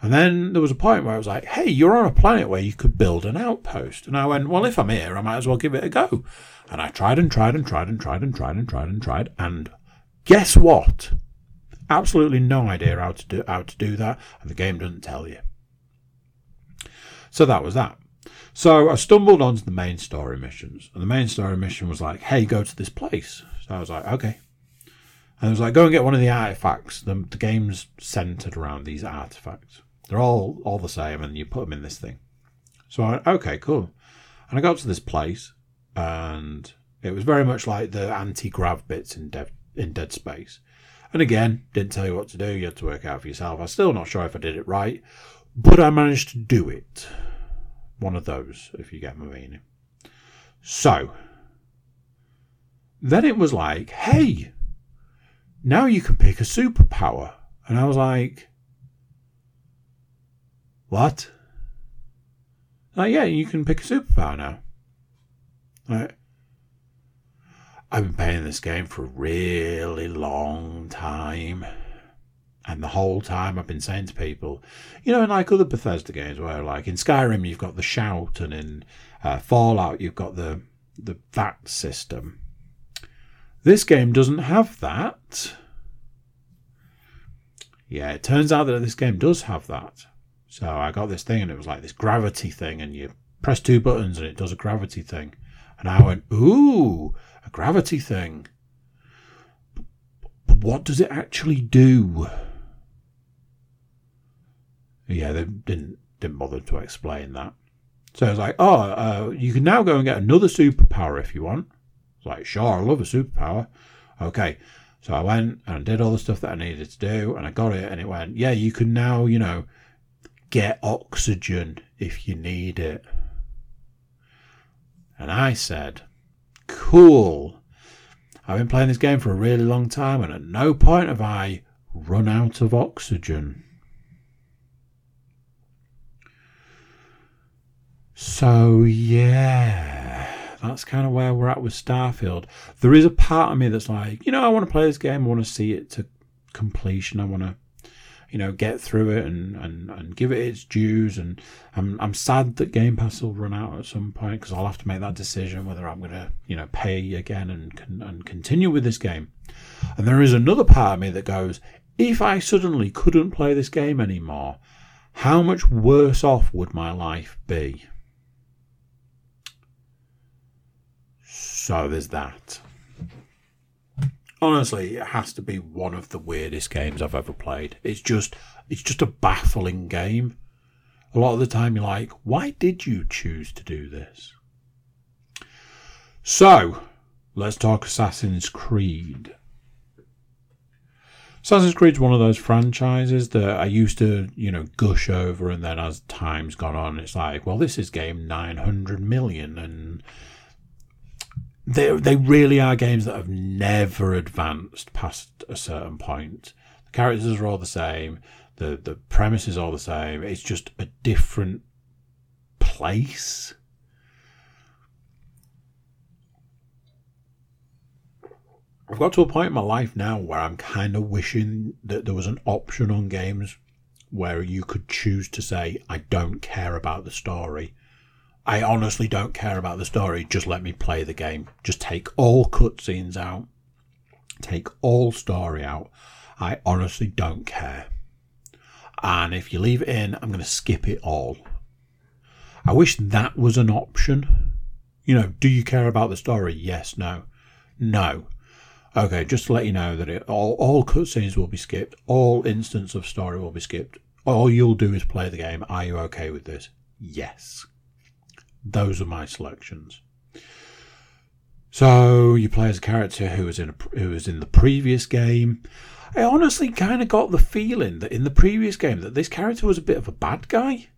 And then there was a point where I was like, hey, you're on a planet where you could build an outpost. And I went, well, if I'm here, I might as well give it a go. And I tried and tried and tried and tried and tried and tried and tried. And guess what? Absolutely no idea how to do how to do that, and the game doesn't tell you. So that was that. So I stumbled onto the main story missions, and the main story mission was like, "Hey, go to this place." So I was like, "Okay." And it was like, "Go and get one of the artifacts." The, the game's centered around these artifacts. They're all all the same, and you put them in this thing. So I "Okay, cool." And I got to this place, and it was very much like the anti-grav bits in Dead in Dead Space. And again, didn't tell you what to do. You had to work out for yourself. I'm still not sure if I did it right, but I managed to do it. One of those, if you get my meaning. So, then it was like, hey, now you can pick a superpower. And I was like, what? Like, yeah, you can pick a superpower now. Like, I've been playing this game for a really long time. And the whole time I've been saying to people, you know, in like other Bethesda games where like in Skyrim you've got the shout and in uh, Fallout you've got the the VAT system. This game doesn't have that. Yeah, it turns out that this game does have that. So I got this thing and it was like this gravity thing and you press two buttons and it does a gravity thing. And I went, ooh, a gravity thing. But what does it actually do? Yeah, they didn't didn't bother to explain that. So I was like, oh, uh, you can now go and get another superpower if you want. It's like, sure, I love a superpower. Okay. So I went and did all the stuff that I needed to do and I got it and it went, yeah, you can now, you know, get oxygen if you need it. And I said, cool. I've been playing this game for a really long time and at no point have I run out of oxygen. So, yeah, that's kind of where we're at with Starfield. There is a part of me that's like, you know, I want to play this game, I want to see it to completion, I want to you know, get through it and, and, and give it its dues. And I'm, I'm sad that Game Pass will run out at some point because I'll have to make that decision whether I'm going to, you know, pay again and, and continue with this game. And there is another part of me that goes, if I suddenly couldn't play this game anymore, how much worse off would my life be? So there's that honestly, it has to be one of the weirdest games I've ever played. It's just it's just a baffling game. A lot of the time you're like, why did you choose to do this? So, let's talk Assassin's Creed. Assassin's Creed's one of those franchises that I used to, you know, gush over, and then as time's gone on, it's like, well, this is game 900 million, and they they really are games that have never advanced past a certain point. The characters are all the same. The the premise is all the same. It's just a different place. I've got to a point in my life now where I'm kind of wishing that there was an option on games where you could choose to say, I don't care about the story. I honestly don't care about the story. Just let me play the game. Just take all cutscenes out. Take all story out. I honestly don't care. And if you leave it in, I'm going to skip it all. I wish that was an option. You know, do you care about the story? Yes, no. No. Okay, just to let you know that it, all, all cutscenes will be skipped. All instance of story will be skipped. All you'll do is play the game. Are you okay with this? Yes. Those are my selections. So you play as a character who was in a, who was in the previous game. I honestly kind of got the feeling that in the previous game that this character was a bit of a bad guy.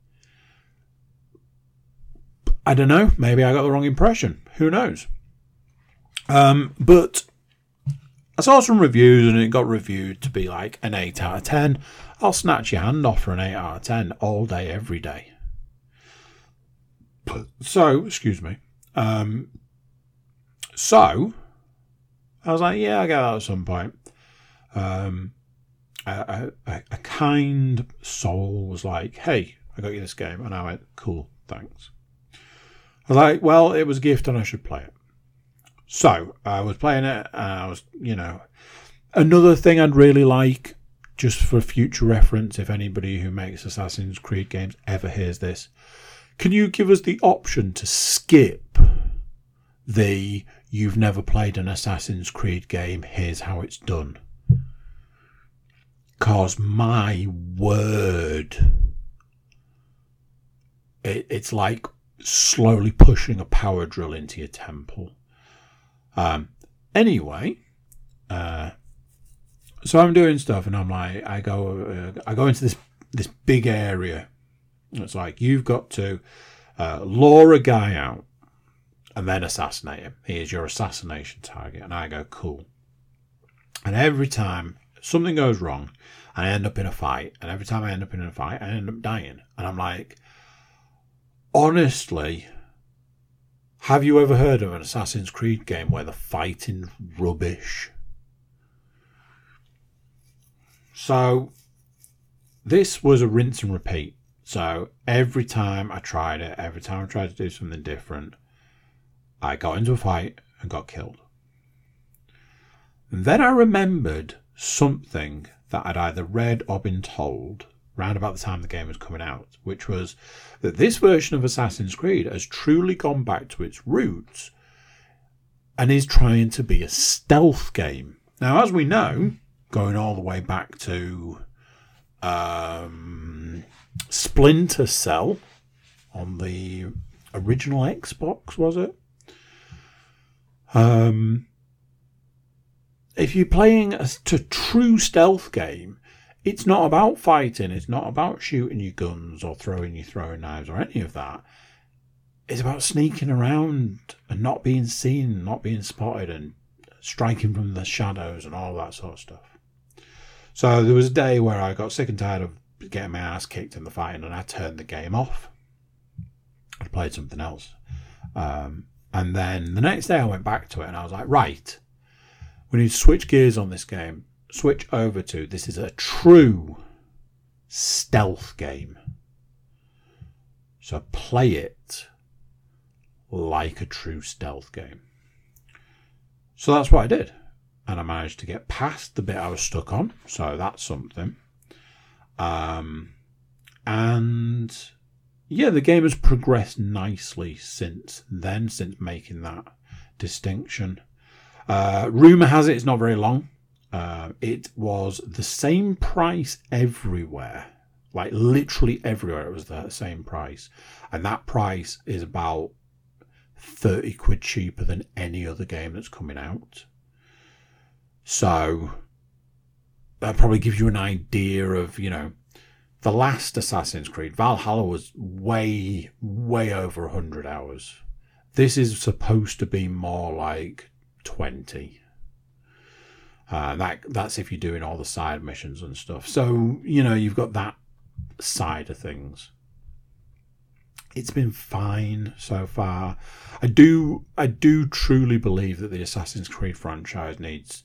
I don't know. Maybe I got the wrong impression. Who knows? Um, but I saw some reviews and it got reviewed to be like an 8 out of 10. I'll snatch your hand off for an 8 out of 10 all day, every day. So, excuse me. Um, so, I was like, yeah, I get that at some point. Um, a, a, a, kind soul was like, hey, I got you this game. And I went, cool, thanks. I was like, well, it was a gift and I should play it. So I was playing it and I was, you know, another thing I'd really like, just for future reference, if anybody who makes Assassin's Creed games ever hears this, can you give us the option to skip the you've never played an Assassin's Creed game, here's how it's done? Because my word, it, it's like slowly pushing a power drill into your temple. Um, anyway, uh, so I'm doing stuff, and I'm like, I go, uh, I go into this this big area it's like you've got to uh, lure a guy out and then assassinate him. He is your assassination target. And I go, cool. And every time something goes wrong, I end up in a fight. And every time I end up in a fight, I end up dying. And I'm like, honestly, have you ever heard of an Assassin's Creed game where the fighting's rubbish? So this was a rinse and repeat. So every time I tried it, every time I tried to do something different, I got into a fight and got killed. And then I remembered something that I'd either read or been told round about the time the game was coming out, which was that this version of Assassin's Creed has truly gone back to its roots and is trying to be a stealth game. Now, as we know, going all the way back to um, Splinter Cell on the original Xbox, was it? Um, if you're playing a, a true stealth game, it's not about fighting. It's not about shooting your guns or throwing your throwing knives or any of that. It's about sneaking around and not being seen, not being spotted, and striking from the shadows and all that sort of stuff. So there was a day where I got sick and tired of getting my ass kicked in the fighting, and I turned the game off. I played something else. Um, and then the next day I went back to it and I was like, right, we need to switch gears on this game. Switch over to this is a true stealth game. So play it like a true stealth game. So that's what I did. And I managed to get past the bit I was stuck on. So that's something. Um, and yeah, the game has progressed nicely since then, since making that distinction. Uh, rumor has it it's not very long. Uh, it was the same price everywhere, like literally everywhere. It was the same price, and that price is about thirty quid cheaper than any other game that's coming out. So that probably gives you an idea of you know the last Assassin's Creed, Valhalla, was way, way over 100 hours. This is supposed to be more like 20. Uh, that That's if you're doing all the side missions and stuff. So, you know, you've got that side of things. It's been fine so far. I do I do truly believe that the Assassin's Creed franchise needs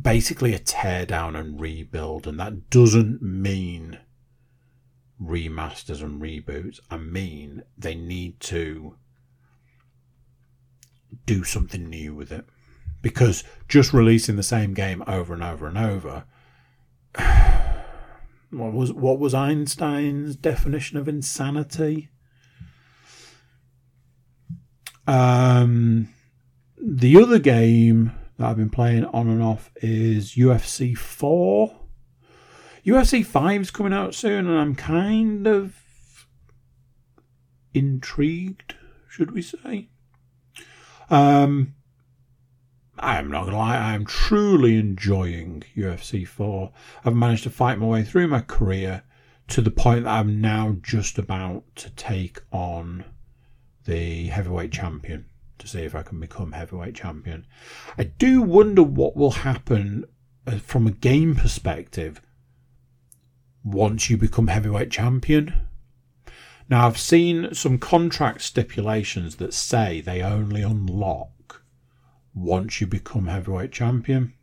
basically a tear down and rebuild, and that doesn't mean remasters and reboots. I mean, they need to do something new with it. Because just releasing the same game over and over and over. What was what was Einstein's definition of insanity? Um, the other game that I've been playing on and off is UFC 4. UFC 5's coming out soon, and I'm kind of intrigued, should we say? Um, I'm not gonna lie, I am truly enjoying UFC 4. I've managed to fight my way through my career to the point that I'm now just about to take on the heavyweight champion to see if I can become heavyweight champion. I do wonder what will happen uh, from a game perspective once you become heavyweight champion. Now, I've seen some contract stipulations that say they only unlock once you become heavyweight champion.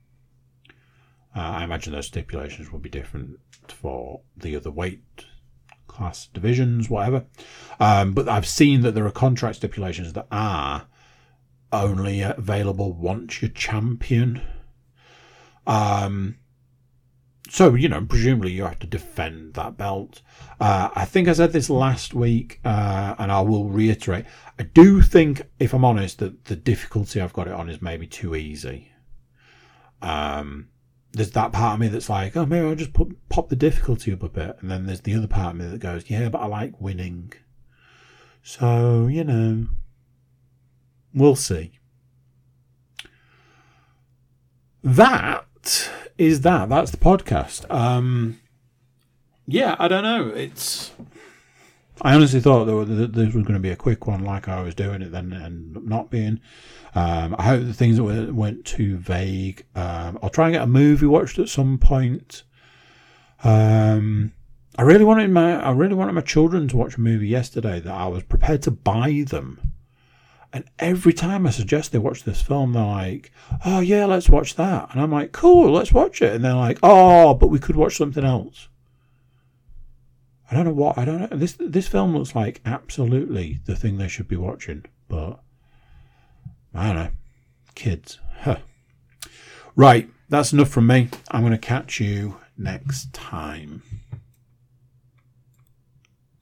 Uh, I imagine those stipulations will be different for the other weight class divisions, whatever. Um, but I've seen that there are contract stipulations that are only available once you're champion. Um, so you know, presumably you have to defend that belt. Uh, I think I said this last week, uh, and I will reiterate. I do think, if I'm honest, that the difficulty I've got it on is maybe too easy. Um, there's that part of me that's like, oh, maybe I'll just put, pop the difficulty up a bit, and then there's the other part of me that goes, yeah, but I like winning. So you know, we'll see. That is that. That's the podcast. Um, yeah, I don't know. It's. I honestly thought that this was going to be a quick one, like I was doing it then, and not being. Um, I hope the things that weren't too vague. Um, I'll try and get a movie watched at some point. Um, I really wanted my I really wanted my children to watch a movie yesterday that I was prepared to buy them and every time I suggest they watch this film, they're like, oh, yeah, let's watch that. And I'm like, cool, let's watch it. And they're like, oh, but we could watch something else. I don't know what I don't know. This this film looks like absolutely the thing they should be watching, but I don't know. Kids. Huh. Right, that's enough from me. I'm going to catch you next time.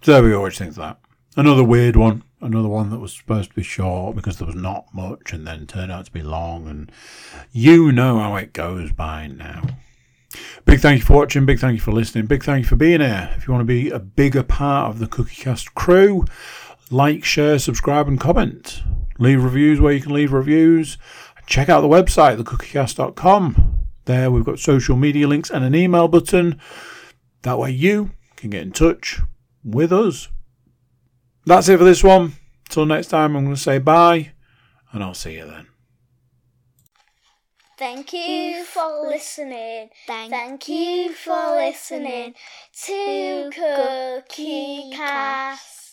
So there we you think that? Another weird one. Another one that was supposed to be short because there was not much and then turned out to be long. And you know how it goes by now. Big thank you for watching. Big thank you for listening. Big thank you for being here. If you want to be a bigger part of the CookieCast crew, like, share, subscribe, and comment. Leave reviews where you can leave reviews. Check out the website, thecookiecast.com. There we've got social media links and an email button. That way you can get in touch with us. That's it for this one. Till next time, I'm going to say bye, and I'll see you then. Thank you for listening. Thank you for listening to Cookie Cast.